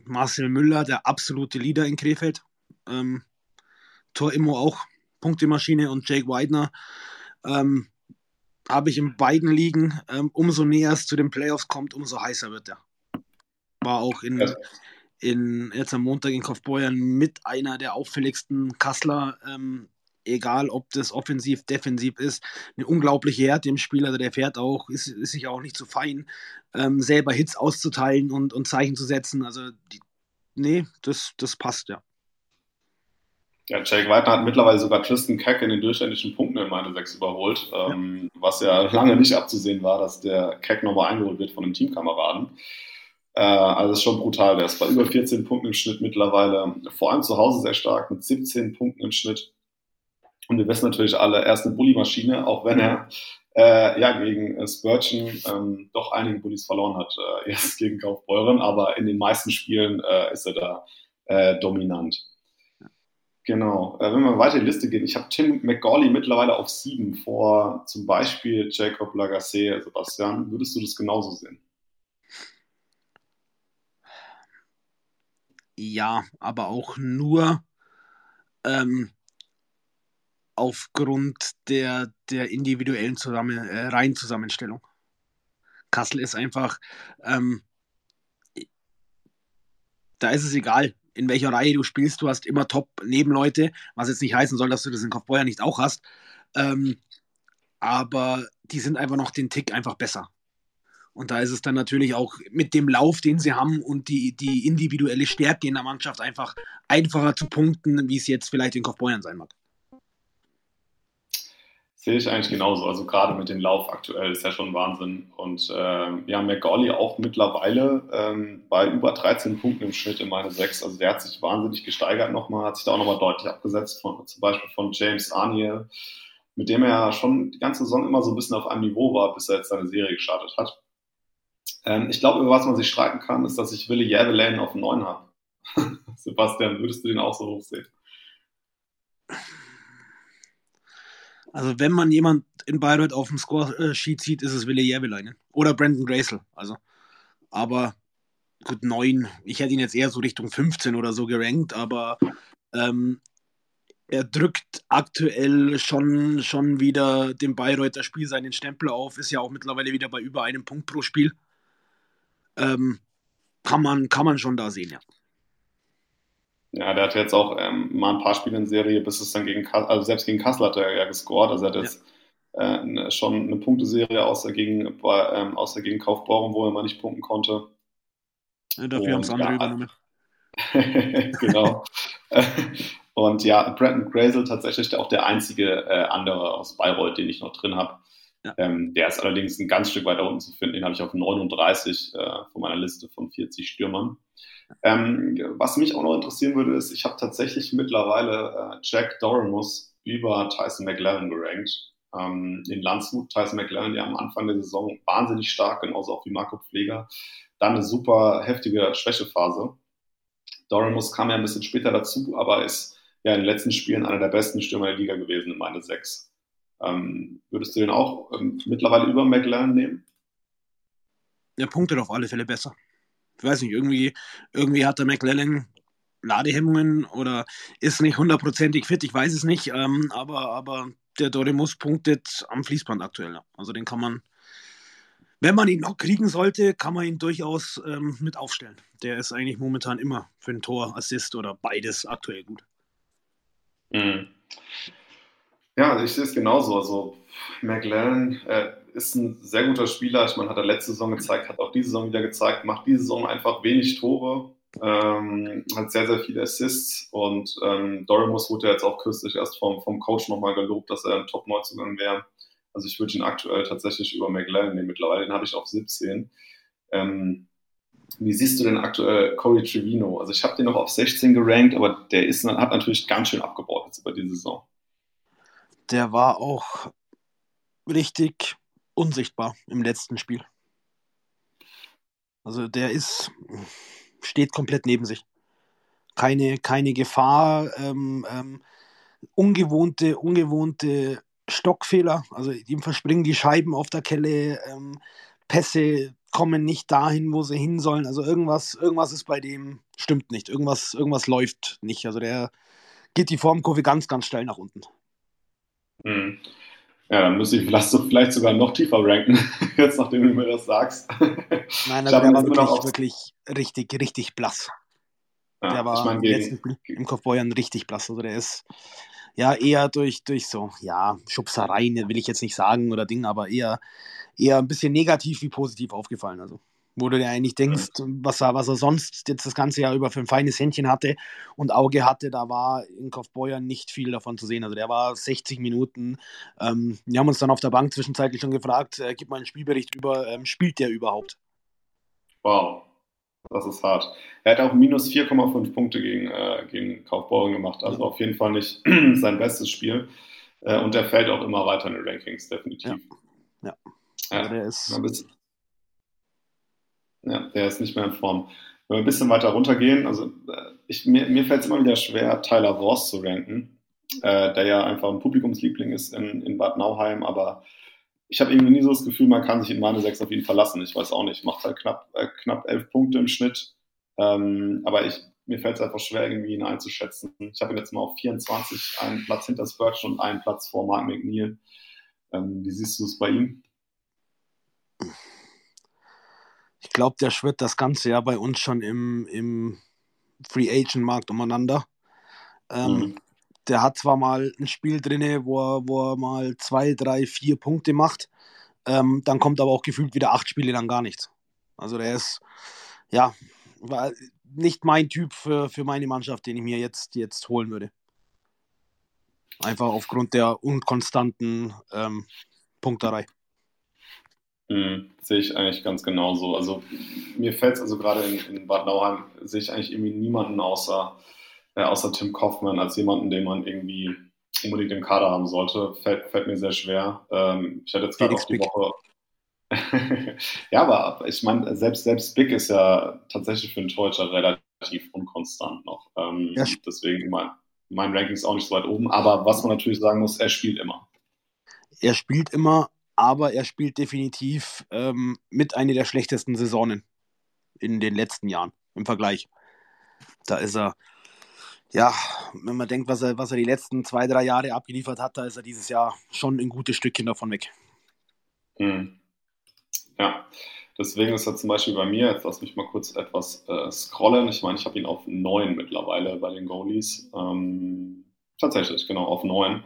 Marcel Müller, der absolute Leader in Krefeld. Ähm, Tor Immo auch, Punktemaschine und Jake Weidner. Ähm, habe ich in beiden Ligen. Ähm, umso näher es zu den Playoffs kommt, umso heißer wird er. War auch in, in, jetzt am Montag in Kaufbeuern mit einer der auffälligsten Kassler, ähm, egal ob das offensiv, defensiv ist, eine unglaubliche Härte im Spiel. Also der fährt auch, ist, ist sich auch nicht zu so fein, ähm, selber Hits auszuteilen und, und Zeichen zu setzen. Also, die, nee, das, das passt, ja. Ja, Jake White hat mittlerweile sogar Tristan Keck in den durchschnittlichen Punkten in meine 6 überholt, ähm, was ja lange nicht abzusehen war, dass der Keck nochmal eingeholt wird von einem Teamkameraden. Äh, also ist schon brutal. Der ist bei über 14 Punkten im Schnitt mittlerweile, vor allem zu Hause sehr stark, mit 17 Punkten im Schnitt. Und wir wissen natürlich alle, er ist eine Bully-Maschine, auch wenn er äh, ja gegen äh, Spurgeon ähm, doch einige Bullies verloren hat, äh, <laughs> erst gegen Kaufbeuren, aber in den meisten Spielen äh, ist er da äh, dominant. Genau. Äh, wenn wir weiter die Liste gehen, ich habe Tim McGauley mittlerweile auf sieben vor zum Beispiel Jacob Lagacé. Sebastian, würdest du das genauso sehen? Ja, aber auch nur ähm, aufgrund der, der individuellen Zusammen äh, Reihenzusammenstellung. Kassel ist einfach, ähm, da ist es egal, in welcher Reihe du spielst, du hast immer Top-Nebenleute, was jetzt nicht heißen soll, dass du das in Kaufbeuer nicht auch hast. Ähm, aber die sind einfach noch den Tick einfach besser. Und da ist es dann natürlich auch mit dem Lauf, den sie haben und die, die individuelle Stärke in der Mannschaft einfach einfacher zu punkten, wie es jetzt vielleicht in Kaufbeuern sein mag. Sehe ich eigentlich genauso. Also gerade mit dem Lauf aktuell ist ja schon Wahnsinn. Und äh, ja, McGauley auch mittlerweile ähm, bei über 13 Punkten im Schnitt in meine 6. Also der hat sich wahnsinnig gesteigert nochmal, hat sich da auch nochmal deutlich abgesetzt, von, zum Beispiel von James Arniel, mit dem er ja schon die ganze Saison immer so ein bisschen auf einem Niveau war, bis er jetzt seine Serie gestartet hat. Ähm, ich glaube, über was man sich streiten kann, ist, dass ich Willi Jävelen auf 9 habe. <laughs> Sebastian, würdest du den auch so hoch sehen? Also wenn man jemand in Bayreuth auf dem Score-Sheet sieht, ist es Wille Järveleinen. Oder Brandon Gracel. Also. Aber gut, 9. Ich hätte ihn jetzt eher so Richtung 15 oder so gerankt, aber ähm, er drückt aktuell schon, schon wieder dem Bayreuther Spiel seinen Stempel auf, ist ja auch mittlerweile wieder bei über einem Punkt pro Spiel. Ähm, kann, man, kann man schon da sehen, ja. Ja, der hat jetzt auch ähm, mal ein paar Spiele in Serie, bis es dann gegen Kassel, also selbst gegen Kassel hat er ja gescored, also er hat jetzt ja. äh, schon eine Punkteserie außer gegen, ähm, außer gegen Kaufbeuren, wo er mal nicht punkten konnte. Ja, dafür haben es andere ja, übernommen. <laughs> genau. <laughs> Und ja, Brandon Grazel tatsächlich auch der einzige äh, andere aus Bayreuth, den ich noch drin habe. Ja. Ähm, der ist allerdings ein ganz Stück weiter unten zu finden. Den habe ich auf 39 äh, von meiner Liste von 40 Stürmern. Ähm, was mich auch noch interessieren würde, ist, ich habe tatsächlich mittlerweile äh, Jack Doremus über Tyson McLaren gerankt. Ähm, in Landshut, Tyson McLaren, ja am Anfang der Saison wahnsinnig stark, genauso auch wie Marco Pfleger. Dann eine super heftige Schwächephase. Doremus kam ja ein bisschen später dazu, aber ist ja in den letzten Spielen einer der besten Stürmer der Liga gewesen in meine sechs. Ähm, würdest du den auch ähm, mittlerweile über McLaren nehmen? Der punktet auf alle Fälle besser ich weiß nicht, irgendwie, irgendwie hat der McLellan Ladehemmungen oder ist nicht hundertprozentig fit, ich weiß es nicht, ähm, aber, aber der Doremus punktet am Fließband aktuell. Also den kann man, wenn man ihn noch kriegen sollte, kann man ihn durchaus ähm, mit aufstellen. Der ist eigentlich momentan immer für ein Tor, Assist oder beides aktuell gut. Mhm. Ja, ich sehe es genauso. Also McLaren äh, ist ein sehr guter Spieler. Ich meine, hat er letzte Saison gezeigt, hat auch diese Saison wieder gezeigt, macht diese Saison einfach wenig Tore, ähm, hat sehr, sehr viele Assists und ähm, Doremus wurde jetzt auch kürzlich erst vom, vom Coach nochmal gelobt, dass er ein Top-Neuzugang wäre. Also ich würde ihn aktuell tatsächlich über McLaren nehmen mittlerweile, den habe ich auf 17. Ähm, wie siehst du denn aktuell Corey Trevino? Also ich habe den noch auf 16 gerankt, aber der ist, hat natürlich ganz schön abgebaut jetzt über die Saison. Der war auch richtig unsichtbar im letzten Spiel. Also der ist, steht komplett neben sich. Keine, keine Gefahr, ähm, ähm, ungewohnte, ungewohnte Stockfehler. Also ihm verspringen die Scheiben auf der Kelle, ähm, Pässe kommen nicht dahin, wo sie hin sollen. Also irgendwas, irgendwas ist bei dem, stimmt nicht. Irgendwas, irgendwas läuft nicht. Also der geht die Formkurve ganz, ganz steil nach unten. Mhm. Ja, dann müsste ich vielleicht, so, vielleicht sogar noch tiefer ranken, <laughs> jetzt nachdem du mir das sagst. Nein, also der war wirklich, wirklich richtig, richtig blass. Ja, der war ich mein, im letzten Spiel im Kaufbeuern richtig blass. Also der ist ja eher durch, durch so, ja, Schubsereien will ich jetzt nicht sagen oder Ding, aber eher, eher ein bisschen negativ wie positiv aufgefallen. Also wo du dir eigentlich denkst, was er, was er sonst jetzt das ganze Jahr über für ein feines Händchen hatte und Auge hatte, da war in Kaufbeuern nicht viel davon zu sehen. Also der war 60 Minuten. Ähm, wir haben uns dann auf der Bank zwischenzeitlich schon gefragt, äh, gib mal einen Spielbericht über, ähm, spielt der überhaupt? Wow, das ist hart. Er hat auch minus 4,5 Punkte gegen, äh, gegen Kaufbeuren gemacht, also auf jeden Fall nicht <clears throat> sein bestes Spiel. Äh, und der fällt auch immer weiter in den Rankings, definitiv. Ja. ja. Also der ist ja, der ist nicht mehr in Form. Wenn wir ein bisschen weiter runtergehen, also äh, ich, mir, mir fällt es immer wieder schwer, Tyler Voss zu ranken, äh, der ja einfach ein Publikumsliebling ist in, in Bad Nauheim, aber ich habe irgendwie nie so das Gefühl, man kann sich in meine sechs auf ihn verlassen. Ich weiß auch nicht, macht halt knapp, äh, knapp elf Punkte im Schnitt, ähm, aber ich, mir fällt es einfach schwer, irgendwie ihn einzuschätzen. Ich habe ihn jetzt mal auf 24, einen Platz hinter Spurgeon und einen Platz vor Mark McNeil. Ähm, wie siehst du es bei ihm? Ich glaube, der schwirrt das ganze Jahr bei uns schon im, im Free Agent Markt umeinander. Ähm, mhm. Der hat zwar mal ein Spiel drin, wo er, wo er mal zwei, drei, vier Punkte macht, ähm, dann kommt aber auch gefühlt wieder acht Spiele lang gar nichts. Also der ist, ja, nicht mein Typ für, für meine Mannschaft, den ich mir jetzt, jetzt holen würde. Einfach aufgrund der unkonstanten ähm, Punkterei. Mhm, sehe ich eigentlich ganz genauso. Also mir fällt es also gerade in, in, Bad Nauheim, sehe ich eigentlich irgendwie niemanden außer, äh, außer Tim Kaufmann als jemanden, den man irgendwie unbedingt im Kader haben sollte. Fällt, fällt mir sehr schwer. Ähm, ich hatte jetzt gerade auch die Woche. <laughs> ja, aber ich meine, selbst, selbst Big ist ja tatsächlich für einen Torhüter relativ unkonstant noch. Ähm, ja. Deswegen mein, mein Ranking ist auch nicht so weit oben. Aber was man natürlich sagen muss, er spielt immer. Er spielt immer, aber er spielt definitiv ähm, mit einer der schlechtesten Saisonen in den letzten Jahren im Vergleich. Da ist er, ja, wenn man denkt, was er, was er die letzten zwei, drei Jahre abgeliefert hat, da ist er dieses Jahr schon ein gutes Stückchen davon weg. Hm. Ja, deswegen ist er zum Beispiel bei mir, jetzt lass mich mal kurz etwas äh, scrollen. Ich meine, ich habe ihn auf 9 mittlerweile bei den Goalies. Ähm, tatsächlich, genau, auf 9.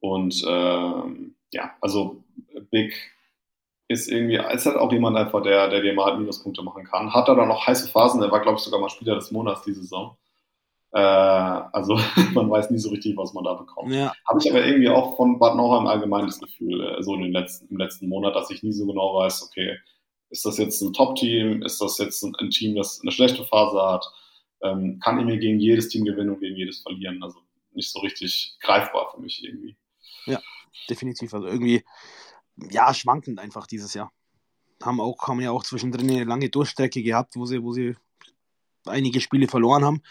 Und ähm, ja, also Big ist irgendwie, ist halt auch jemand einfach, der, der dir mal halt Minuspunkte machen kann. Hat er dann noch heiße Phasen, der war, glaube ich, sogar mal Spieler des Monats diese Saison. Äh, also <laughs> man weiß nie so richtig, was man da bekommt. Ja. Habe ich aber irgendwie auch von Bad Nauheim allgemein das Gefühl, äh, so in den letzten, im letzten Monat, dass ich nie so genau weiß, okay, ist das jetzt ein Top-Team, ist das jetzt ein, ein, Team, das eine schlechte Phase hat, ähm, kann ich mir gegen jedes Team gewinnen und gegen jedes verlieren. Also nicht so richtig greifbar für mich irgendwie. Ja, definitiv. Also irgendwie, ja, schwankend einfach dieses Jahr. Haben, auch, haben ja auch zwischendrin eine lange Durchstrecke gehabt, wo sie, wo sie einige Spiele verloren haben.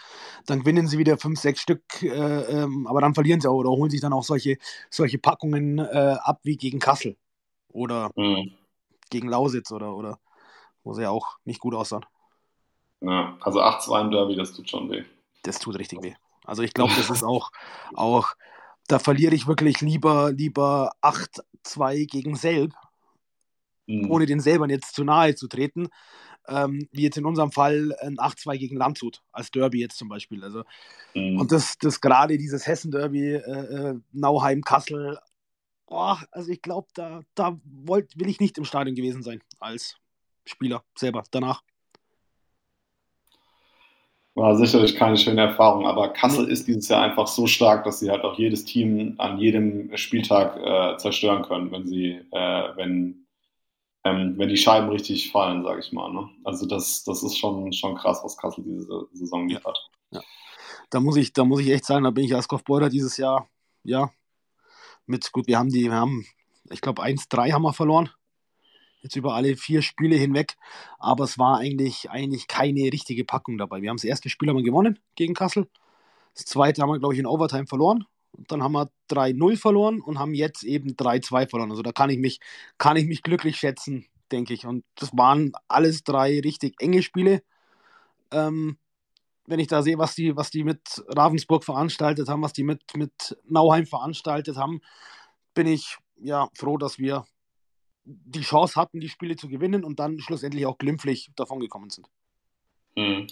Dann gewinnen sie wieder fünf, sechs Stück, äh, ähm, aber dann verlieren sie auch oder holen sich dann auch solche, solche Packungen äh, ab wie gegen Kassel oder mhm. gegen Lausitz oder, oder wo sie ja auch nicht gut aussahen. Ja, also 8-2 im Derby, das tut schon weh. Das tut richtig weh. Also ich glaube, das ist auch, auch da verliere ich wirklich lieber, lieber 8-2 gegen Selb, mhm. ohne den selber jetzt zu nahe zu treten, ähm, wie jetzt in unserem Fall ein 8-2 gegen Landshut, als Derby jetzt zum Beispiel. Also, mhm. Und das, das gerade dieses Hessen-Derby, äh, äh Nauheim-Kassel, oh, also ich glaube, da, da wollt, will ich nicht im Stadion gewesen sein als Spieler selber danach. War sicherlich keine schöne Erfahrung, aber Kassel ist dieses Jahr einfach so stark, dass sie halt auch jedes Team an jedem Spieltag äh, zerstören können, wenn sie, äh, wenn, ähm, wenn die Scheiben richtig fallen, sage ich mal. Ne? Also das, das ist schon, schon krass, was Kassel diese Saison liefert. Ja. ja. Da muss ich, da muss ich echt sagen, da bin ich als Kopfbeuler dieses Jahr, ja, mit, gut, wir haben die, wir haben, ich glaube, 1-3 haben wir verloren jetzt über alle vier Spiele hinweg. Aber es war eigentlich, eigentlich keine richtige Packung dabei. Wir haben das erste Spiel haben gewonnen gegen Kassel. Das zweite haben wir, glaube ich, in Overtime verloren. Und dann haben wir 3-0 verloren und haben jetzt eben 3-2 verloren. Also da kann ich mich, kann ich mich glücklich schätzen, denke ich. Und das waren alles drei richtig enge Spiele. Ähm, wenn ich da sehe, was die, was die mit Ravensburg veranstaltet haben, was die mit, mit Nauheim veranstaltet haben, bin ich ja froh, dass wir die Chance hatten, die Spiele zu gewinnen und dann schlussendlich auch glimpflich davongekommen sind. Hm.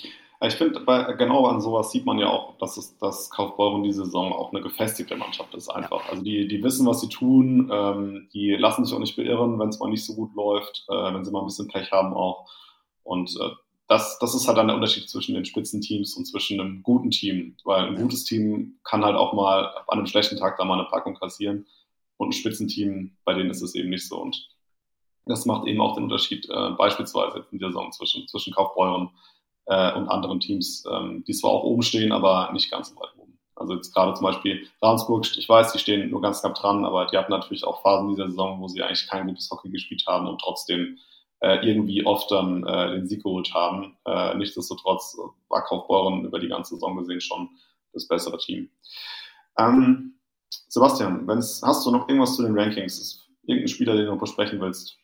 Ich finde, genau an sowas sieht man ja auch, dass, es, dass Kaufbeuren die Saison auch eine gefestigte Mannschaft ist einfach. Also die, die wissen, was sie tun, ähm, die lassen sich auch nicht beirren, wenn es mal nicht so gut läuft, äh, wenn sie mal ein bisschen Pech haben auch. Und äh, das, das ist halt dann der Unterschied zwischen den Spitzenteams und zwischen einem guten Team. Weil ein gutes Team kann halt auch mal an einem schlechten Tag da mal eine Packung kassieren. Und ein Spitzenteam, bei denen ist es eben nicht so. Und das macht eben auch den Unterschied, äh, beispielsweise in der Saison zwischen, zwischen Kaufbeuren äh, und anderen Teams, ähm, die zwar auch oben stehen, aber nicht ganz so weit oben. Also jetzt gerade zum Beispiel Ravensburg, ich weiß, die stehen nur ganz knapp dran, aber die hatten natürlich auch Phasen dieser Saison, wo sie eigentlich kein gutes Hockey gespielt haben und trotzdem äh, irgendwie oft dann äh, den Sieg geholt haben. Äh, nichtsdestotrotz war Kaufbeuren über die ganze Saison gesehen schon das bessere Team. Ähm, Sebastian, wenn's, hast du noch irgendwas zu den Rankings? Ist irgendein Spieler, den du besprechen willst?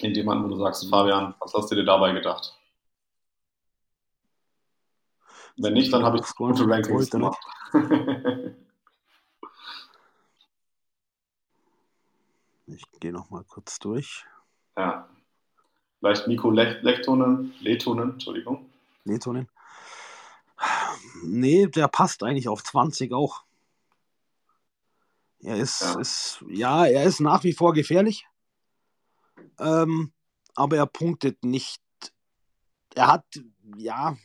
In dem Moment, wo du sagst, Fabian, was hast du dir dabei gedacht? Wenn nicht, dann habe ich gute Rankings gemacht. <laughs> ich gehe noch mal kurz durch. Ja. Vielleicht Nico Lechtonen, Letonen, Entschuldigung. Letonen. Nee, der passt eigentlich auf 20 auch. Er ist ja, ist, ja er ist nach wie vor gefährlich. Ähm, aber er punktet nicht. Er hat, ja,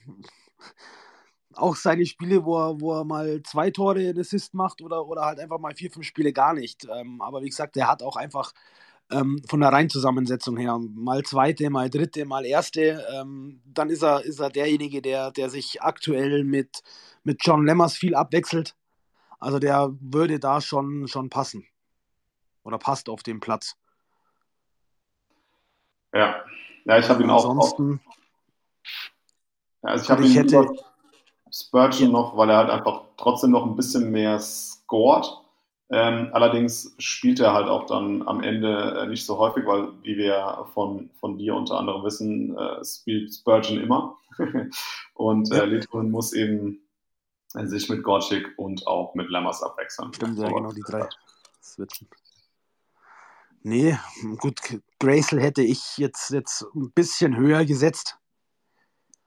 auch seine Spiele, wo er, wo er mal zwei Tore in Assist macht oder, oder halt einfach mal vier, fünf Spiele gar nicht. Ähm, aber wie gesagt, er hat auch einfach ähm, von der Reihenzusammensetzung her mal zweite, mal dritte, mal erste. Ähm, dann ist er, ist er derjenige, der, der sich aktuell mit, mit John Lemmers viel abwechselt. Also der würde da schon, schon passen. Oder passt auf den Platz. Ja, ja ich habe ihn auch. Ansonsten. Ja, also ich habe ihn hätte, Spurgeon ja. noch, weil er halt einfach trotzdem noch ein bisschen mehr scored. Ähm, allerdings spielt er halt auch dann am Ende äh, nicht so häufig, weil, wie wir von, von dir unter anderem wissen, äh, spielt Spurgeon immer. <laughs> und äh, Litonen muss eben äh, sich mit Gorczyk und auch mit Lammers abwechseln. Stimmt, ja, genau, die drei switchen. Nee, gut, Graysel hätte ich jetzt, jetzt ein bisschen höher gesetzt.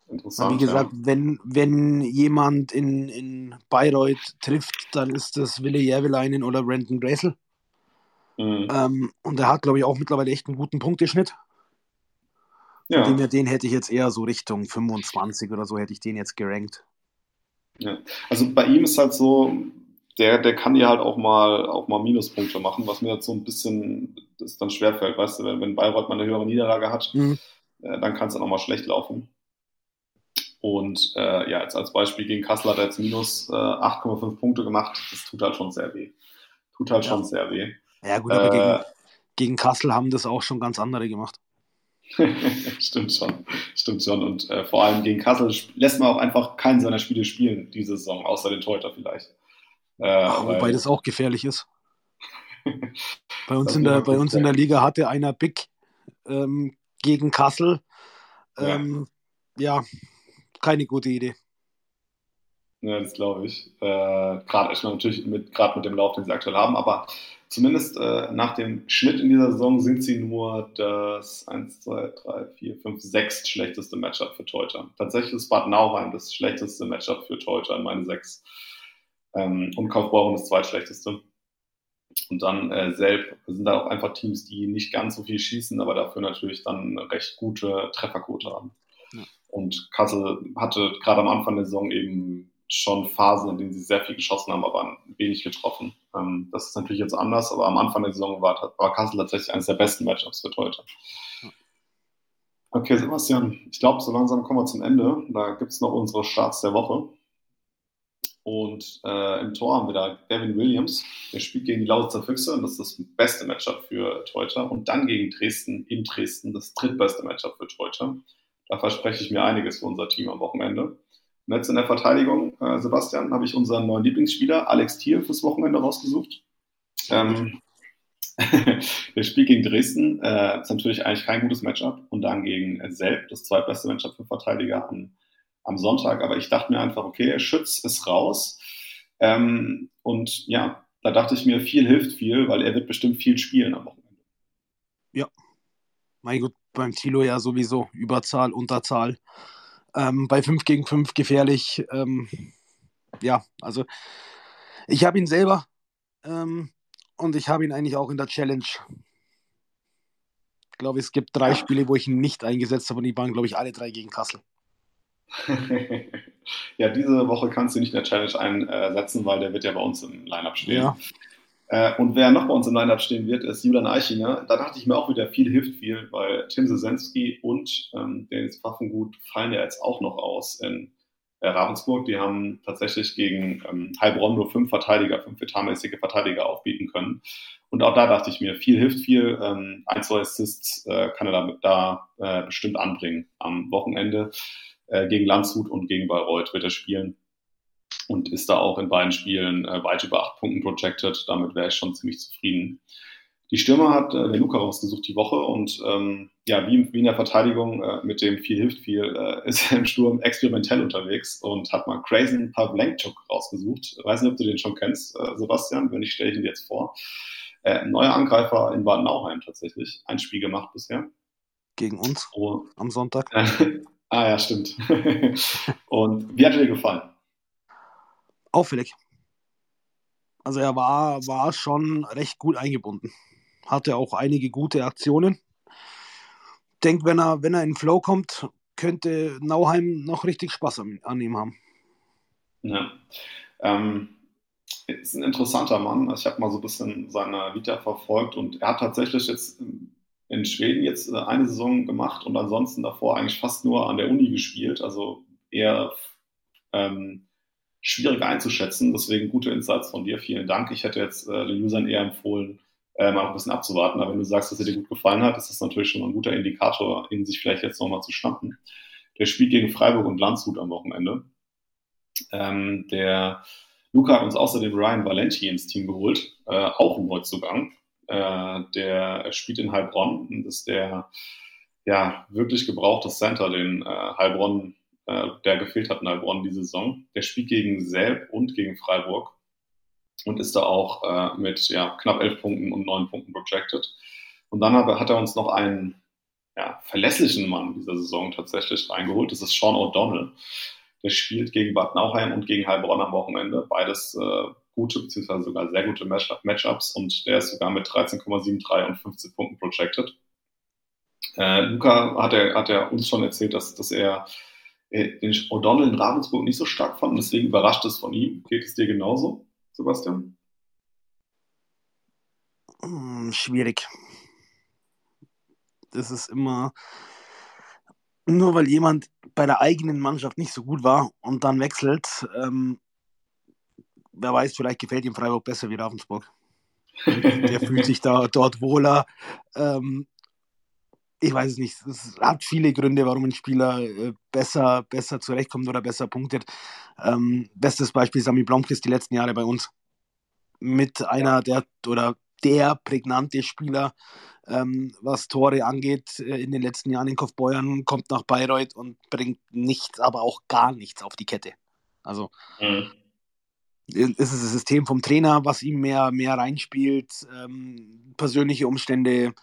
Interessant. Wie gesagt, ja. wenn, wenn jemand in, in Bayreuth trifft, dann ist das Wille Järvelainen oder Brandon Gressel. Mhm. Ähm, und er hat, glaube ich, auch mittlerweile echt einen guten Punkteschnitt. Ja. Her, den hätte ich jetzt eher so Richtung 25 oder so, hätte ich den jetzt gerankt. Ja. Also bei ihm ist halt so, der, der kann dir halt auch mal, auch mal Minuspunkte machen, was mir jetzt so ein bisschen das dann schwerfällt. Weißt du, wenn, wenn Bayreuth mal eine höhere Niederlage hat, mhm. äh, dann kann es dann auch mal schlecht laufen. Und äh, ja, jetzt als Beispiel gegen Kassel hat er jetzt minus äh, 8,5 Punkte gemacht. Das tut halt schon sehr weh. Tut halt ja. schon sehr weh. Ja, gut, aber äh, gegen, gegen, Kassel haben das auch schon ganz andere gemacht. <laughs> stimmt schon. Stimmt schon. Und äh, vor allem gegen Kassel lässt man auch einfach keinen seiner Spiele spielen diese Saison, außer den Teuter vielleicht. Äh, Ach, wobei das auch gefährlich ist. <laughs> bei uns, in der, bei uns in der Liga hatte einer Big ähm, gegen Kassel. Ähm, ja. ja keine gute Idee. Ja, das glaube ich. Äh, gerade ich natürlich mit, gerade mit dem Lauf, den sie aktuell haben, aber zumindest äh, nach dem Schnitt in dieser Saison sind sie nur das 1, 2, 3, 4, 5, 6 schlechteste Matchup für Teuter. Tatsächlich ist Bad Nauheim das schlechteste Matchup für Teuter in meine 6. Ähm, und Kaufbeuren das zweitschlechteste. Und dann äh, Selb sind da auch einfach Teams, die nicht ganz so viel schießen, aber dafür natürlich dann eine recht gute Trefferquote haben. Und Kassel hatte gerade am Anfang der Saison eben schon Phasen, in denen sie sehr viel geschossen haben, aber wenig getroffen. Ähm, das ist natürlich jetzt anders, aber am Anfang der Saison war, war Kassel tatsächlich eines der besten Matchups für heute. Okay, Sebastian, ich glaube, so langsam kommen wir zum Ende. Da gibt es noch unsere Starts der Woche. Und äh, im Tor haben wir da Devin Williams, der spielt gegen die Lausitzer Füchse und das ist das beste Matchup für Teuter. Und dann gegen Dresden, in Dresden, das drittbeste Matchup für Teuter. Da verspreche ich mir einiges für unser Team am Wochenende. Und jetzt in der Verteidigung, äh, Sebastian, habe ich unseren neuen Lieblingsspieler Alex Thiel fürs Wochenende rausgesucht. Ähm, <laughs> der Spiel gegen Dresden äh, ist natürlich eigentlich kein gutes Matchup und dann gegen Selb, das zweitbeste Matchup für Verteidiger am, am Sonntag. Aber ich dachte mir einfach, okay, Schütz ist raus. Ähm, und ja, da dachte ich mir, viel hilft viel, weil er wird bestimmt viel spielen am Wochenende. Ja, mein Gott, beim Tilo ja sowieso Überzahl, Unterzahl. ähm, bei 5 gegen 5 gefährlich. Ähm, ja, also ich habe ihn selber ähm, und ich habe ihn eigentlich auch in der Challenge. Ich glaube, es gibt drei Spiele, wo ich ihn nicht eingesetzt habe und die waren, glaube ich, alle drei gegen Kassel. <laughs> ja, diese Woche kannst du nicht in der Challenge einsetzen, weil der wird ja bei uns im Lineup stehen. Ja. Äh, und wer noch bei uns im Lineup stehen wird, ist Julian Eichinger. Da dachte ich mir auch wieder, viel hilft viel, weil Tim Sesensky und ähm, Dennis Waffengut fallen ja jetzt auch noch aus in äh, Ravensburg. Die haben tatsächlich gegen ähm, Heilbronn nur fünf Verteidiger, fünf etatmäßige Verteidiger aufbieten können. Und auch da dachte ich mir, viel hilft viel. Ähm, ein, zwei Assists äh, kann er da, da äh, bestimmt anbringen am Wochenende. Äh, gegen Landshut und gegen Bayreuth wird er spielen und ist da auch in beiden Spielen äh, weit über acht Punkten projected. Damit wäre ich schon ziemlich zufrieden. Die Stürmer hat äh, der Luca rausgesucht die Woche und ähm, ja, wie, wie in der Verteidigung äh, mit dem viel hilft viel, äh, <laughs> ist er im Sturm experimentell unterwegs und hat mal Crazen Pavlenkchuk rausgesucht. Ich weiß nicht, ob du den schon kennst, äh, Sebastian, wenn nicht, stelle ich ihn dir jetzt vor. Äh, neuer Angreifer in Baden-Nauheim tatsächlich. Ein Spiel gemacht bisher. Gegen uns oh. am Sonntag. <laughs> ah ja, stimmt. <laughs> und wie hat er dir gefallen? auffällig. Also er war, war schon recht gut eingebunden. Hatte auch einige gute Aktionen. Denkt, wenn er, wenn er in Flow kommt, könnte Nauheim noch richtig Spaß an, an ihm haben. Ja. Ähm, ist ein interessanter Mann. Ich habe mal so ein bisschen seine Vita verfolgt und er hat tatsächlich jetzt in Schweden jetzt eine Saison gemacht und ansonsten davor eigentlich fast nur an der Uni gespielt. Also eher ähm, schwierig einzuschätzen. Deswegen gute Insights von dir. Vielen Dank. Ich hätte jetzt äh, den Usern eher empfohlen, äh, mal ein bisschen abzuwarten. Aber wenn du sagst, dass er dir gut gefallen hat, ist das natürlich schon ein guter Indikator, ihn sich vielleicht jetzt nochmal zu schnappen. Der spielt gegen Freiburg und Landshut am Wochenende. Ähm, der Luca hat uns außerdem Ryan Valenti ins Team geholt, äh, auch ein Neuzugang. Äh, der spielt in Heilbronn und ist der ja, wirklich gebrauchte Center, den äh, Heilbronn äh, der gefehlt hat in Heilbronn diese Saison. Der spielt gegen Selb und gegen Freiburg und ist da auch äh, mit ja, knapp elf Punkten und neun Punkten projected. Und dann hat, hat er uns noch einen ja, verlässlichen Mann dieser Saison tatsächlich reingeholt. Das ist Sean O'Donnell. Der spielt gegen Bad Nauheim und gegen Heilbronn am Wochenende. Beides äh, gute, beziehungsweise sogar sehr gute Matchups und der ist sogar mit 13,73 und 15 Punkten projected. Äh, Luca hat er, hat er uns schon erzählt, dass, dass er äh, den O'Donnell in Ravensburg nicht so stark fand und deswegen überrascht es von ihm. Geht es dir genauso, Sebastian? Hm, schwierig. Das ist immer nur weil jemand bei der eigenen Mannschaft nicht so gut war und dann wechselt. Ähm, wer weiß, vielleicht gefällt ihm Freiburg besser wie Ravensburg. <laughs> Der fühlt sich da dort wohler. Ähm, ich weiß es nicht. Es hat viele Gründe, warum ein Spieler äh, besser, besser zurechtkommt oder besser punktet. Ähm, bestes Beispiel Sami Blomqvist die letzten Jahre bei uns. Mit einer der oder der prägnante Spieler, ähm, was Tore angeht, äh, in den letzten Jahren in Kaufbeuern, kommt nach Bayreuth und bringt nichts, aber auch gar nichts auf die Kette. Also mhm. Ist es das System vom Trainer, was ihm mehr, mehr reinspielt, ähm, persönliche Umstände,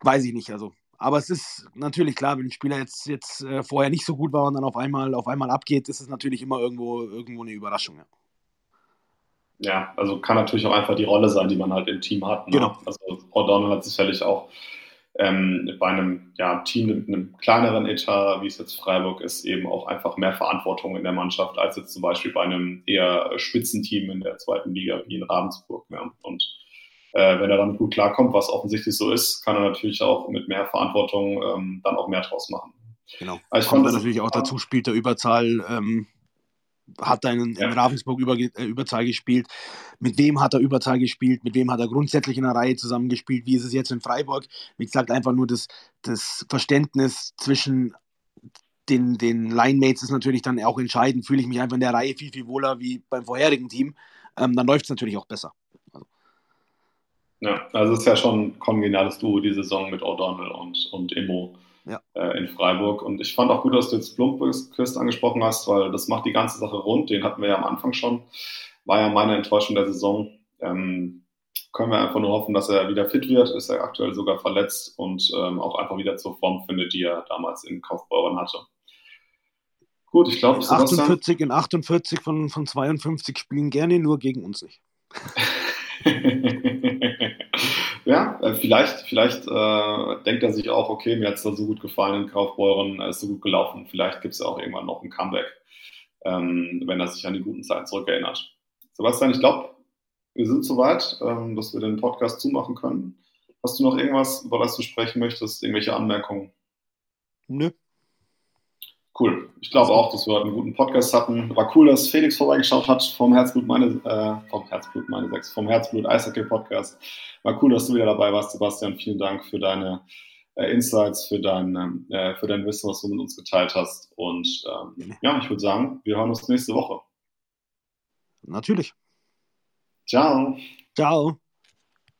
weiß ich nicht. Also, aber es ist natürlich klar, wenn ein Spieler jetzt, jetzt äh, vorher nicht so gut war und dann auf einmal, auf einmal abgeht, ist es natürlich immer irgendwo, irgendwo eine Überraschung. Ja. ja also kann natürlich auch einfach die Rolle sein, die man halt im Team hat. Ne? Genau. Also O'Donnell hat sicherlich auch ähm, bei einem ja, Team mit einem kleineren Etat, wie es jetzt Freiburg ist, eben auch einfach mehr Verantwortung in der Mannschaft als jetzt zum Beispiel bei einem eher Spitzenteam in der zweiten Liga wie in Ravensburg. Ja. Und äh, wenn er damit gut klarkommt, was offensichtlich so ist, kann er natürlich auch mit mehr Verantwortung ähm, dann auch mehr draus machen. Genau. Also Kommt dann natürlich auch dazu, spielt der Überzahl, ähm, hat er in, ja. in Ravensburg über, äh, Überzahl gespielt. Mit wem hat er Überzahl gespielt? Mit wem hat er grundsätzlich in der Reihe zusammengespielt? Wie ist es jetzt in Freiburg? Wie gesagt, einfach nur das, das Verständnis zwischen den, den Linemates ist natürlich dann auch entscheidend. Fühle ich mich einfach in der Reihe viel, viel wohler wie beim vorherigen Team. Ähm, dann läuft es natürlich auch besser. Ja, also es ist ja schon ein kongeniales Duo, die Saison mit O'Donnell und, und Immo ja. äh, in Freiburg. Und ich fand auch gut, dass du jetzt Blomqvist angesprochen hast, weil das macht die ganze Sache rund. Den hatten wir ja am Anfang schon. War ja meine Enttäuschung der Saison. Ähm, können wir einfach nur hoffen, dass er wieder fit wird. Ist er aktuell sogar verletzt und ähm, auch einfach wieder zur Form findet, die er damals in Kaufbeuren hatte. Gut, ich glaube, 48 in 48 von, von 52 spielen gerne, nur gegen uns nicht. <laughs> ja, äh, vielleicht, vielleicht äh, denkt er sich auch, okay, mir hat es da so gut gefallen in Kaufbeuren, ist so gut gelaufen. Vielleicht gibt es ja auch irgendwann noch ein Comeback, ähm, wenn er sich an die guten Zeiten zurückerinnert. Sebastian, ich glaube, wir sind soweit, ähm, dass wir den Podcast zumachen können. Hast du noch irgendwas, über das du sprechen möchtest? Irgendwelche Anmerkungen? Nö. Cool. Ich glaube auch, dass wir heute einen guten Podcast hatten. War cool, dass Felix vorbeigeschaut hat vom Herzblut meine, äh, vom Herzblut meine sechs, vom Herzblut Eishockey Podcast. War cool, dass du wieder dabei warst, Sebastian. Vielen Dank für deine äh, Insights, für dein, äh, für dein Wissen, was du mit uns geteilt hast. Und ähm, ja, ich würde sagen, wir hören uns nächste Woche. Natürlich. Ciao. Ciao.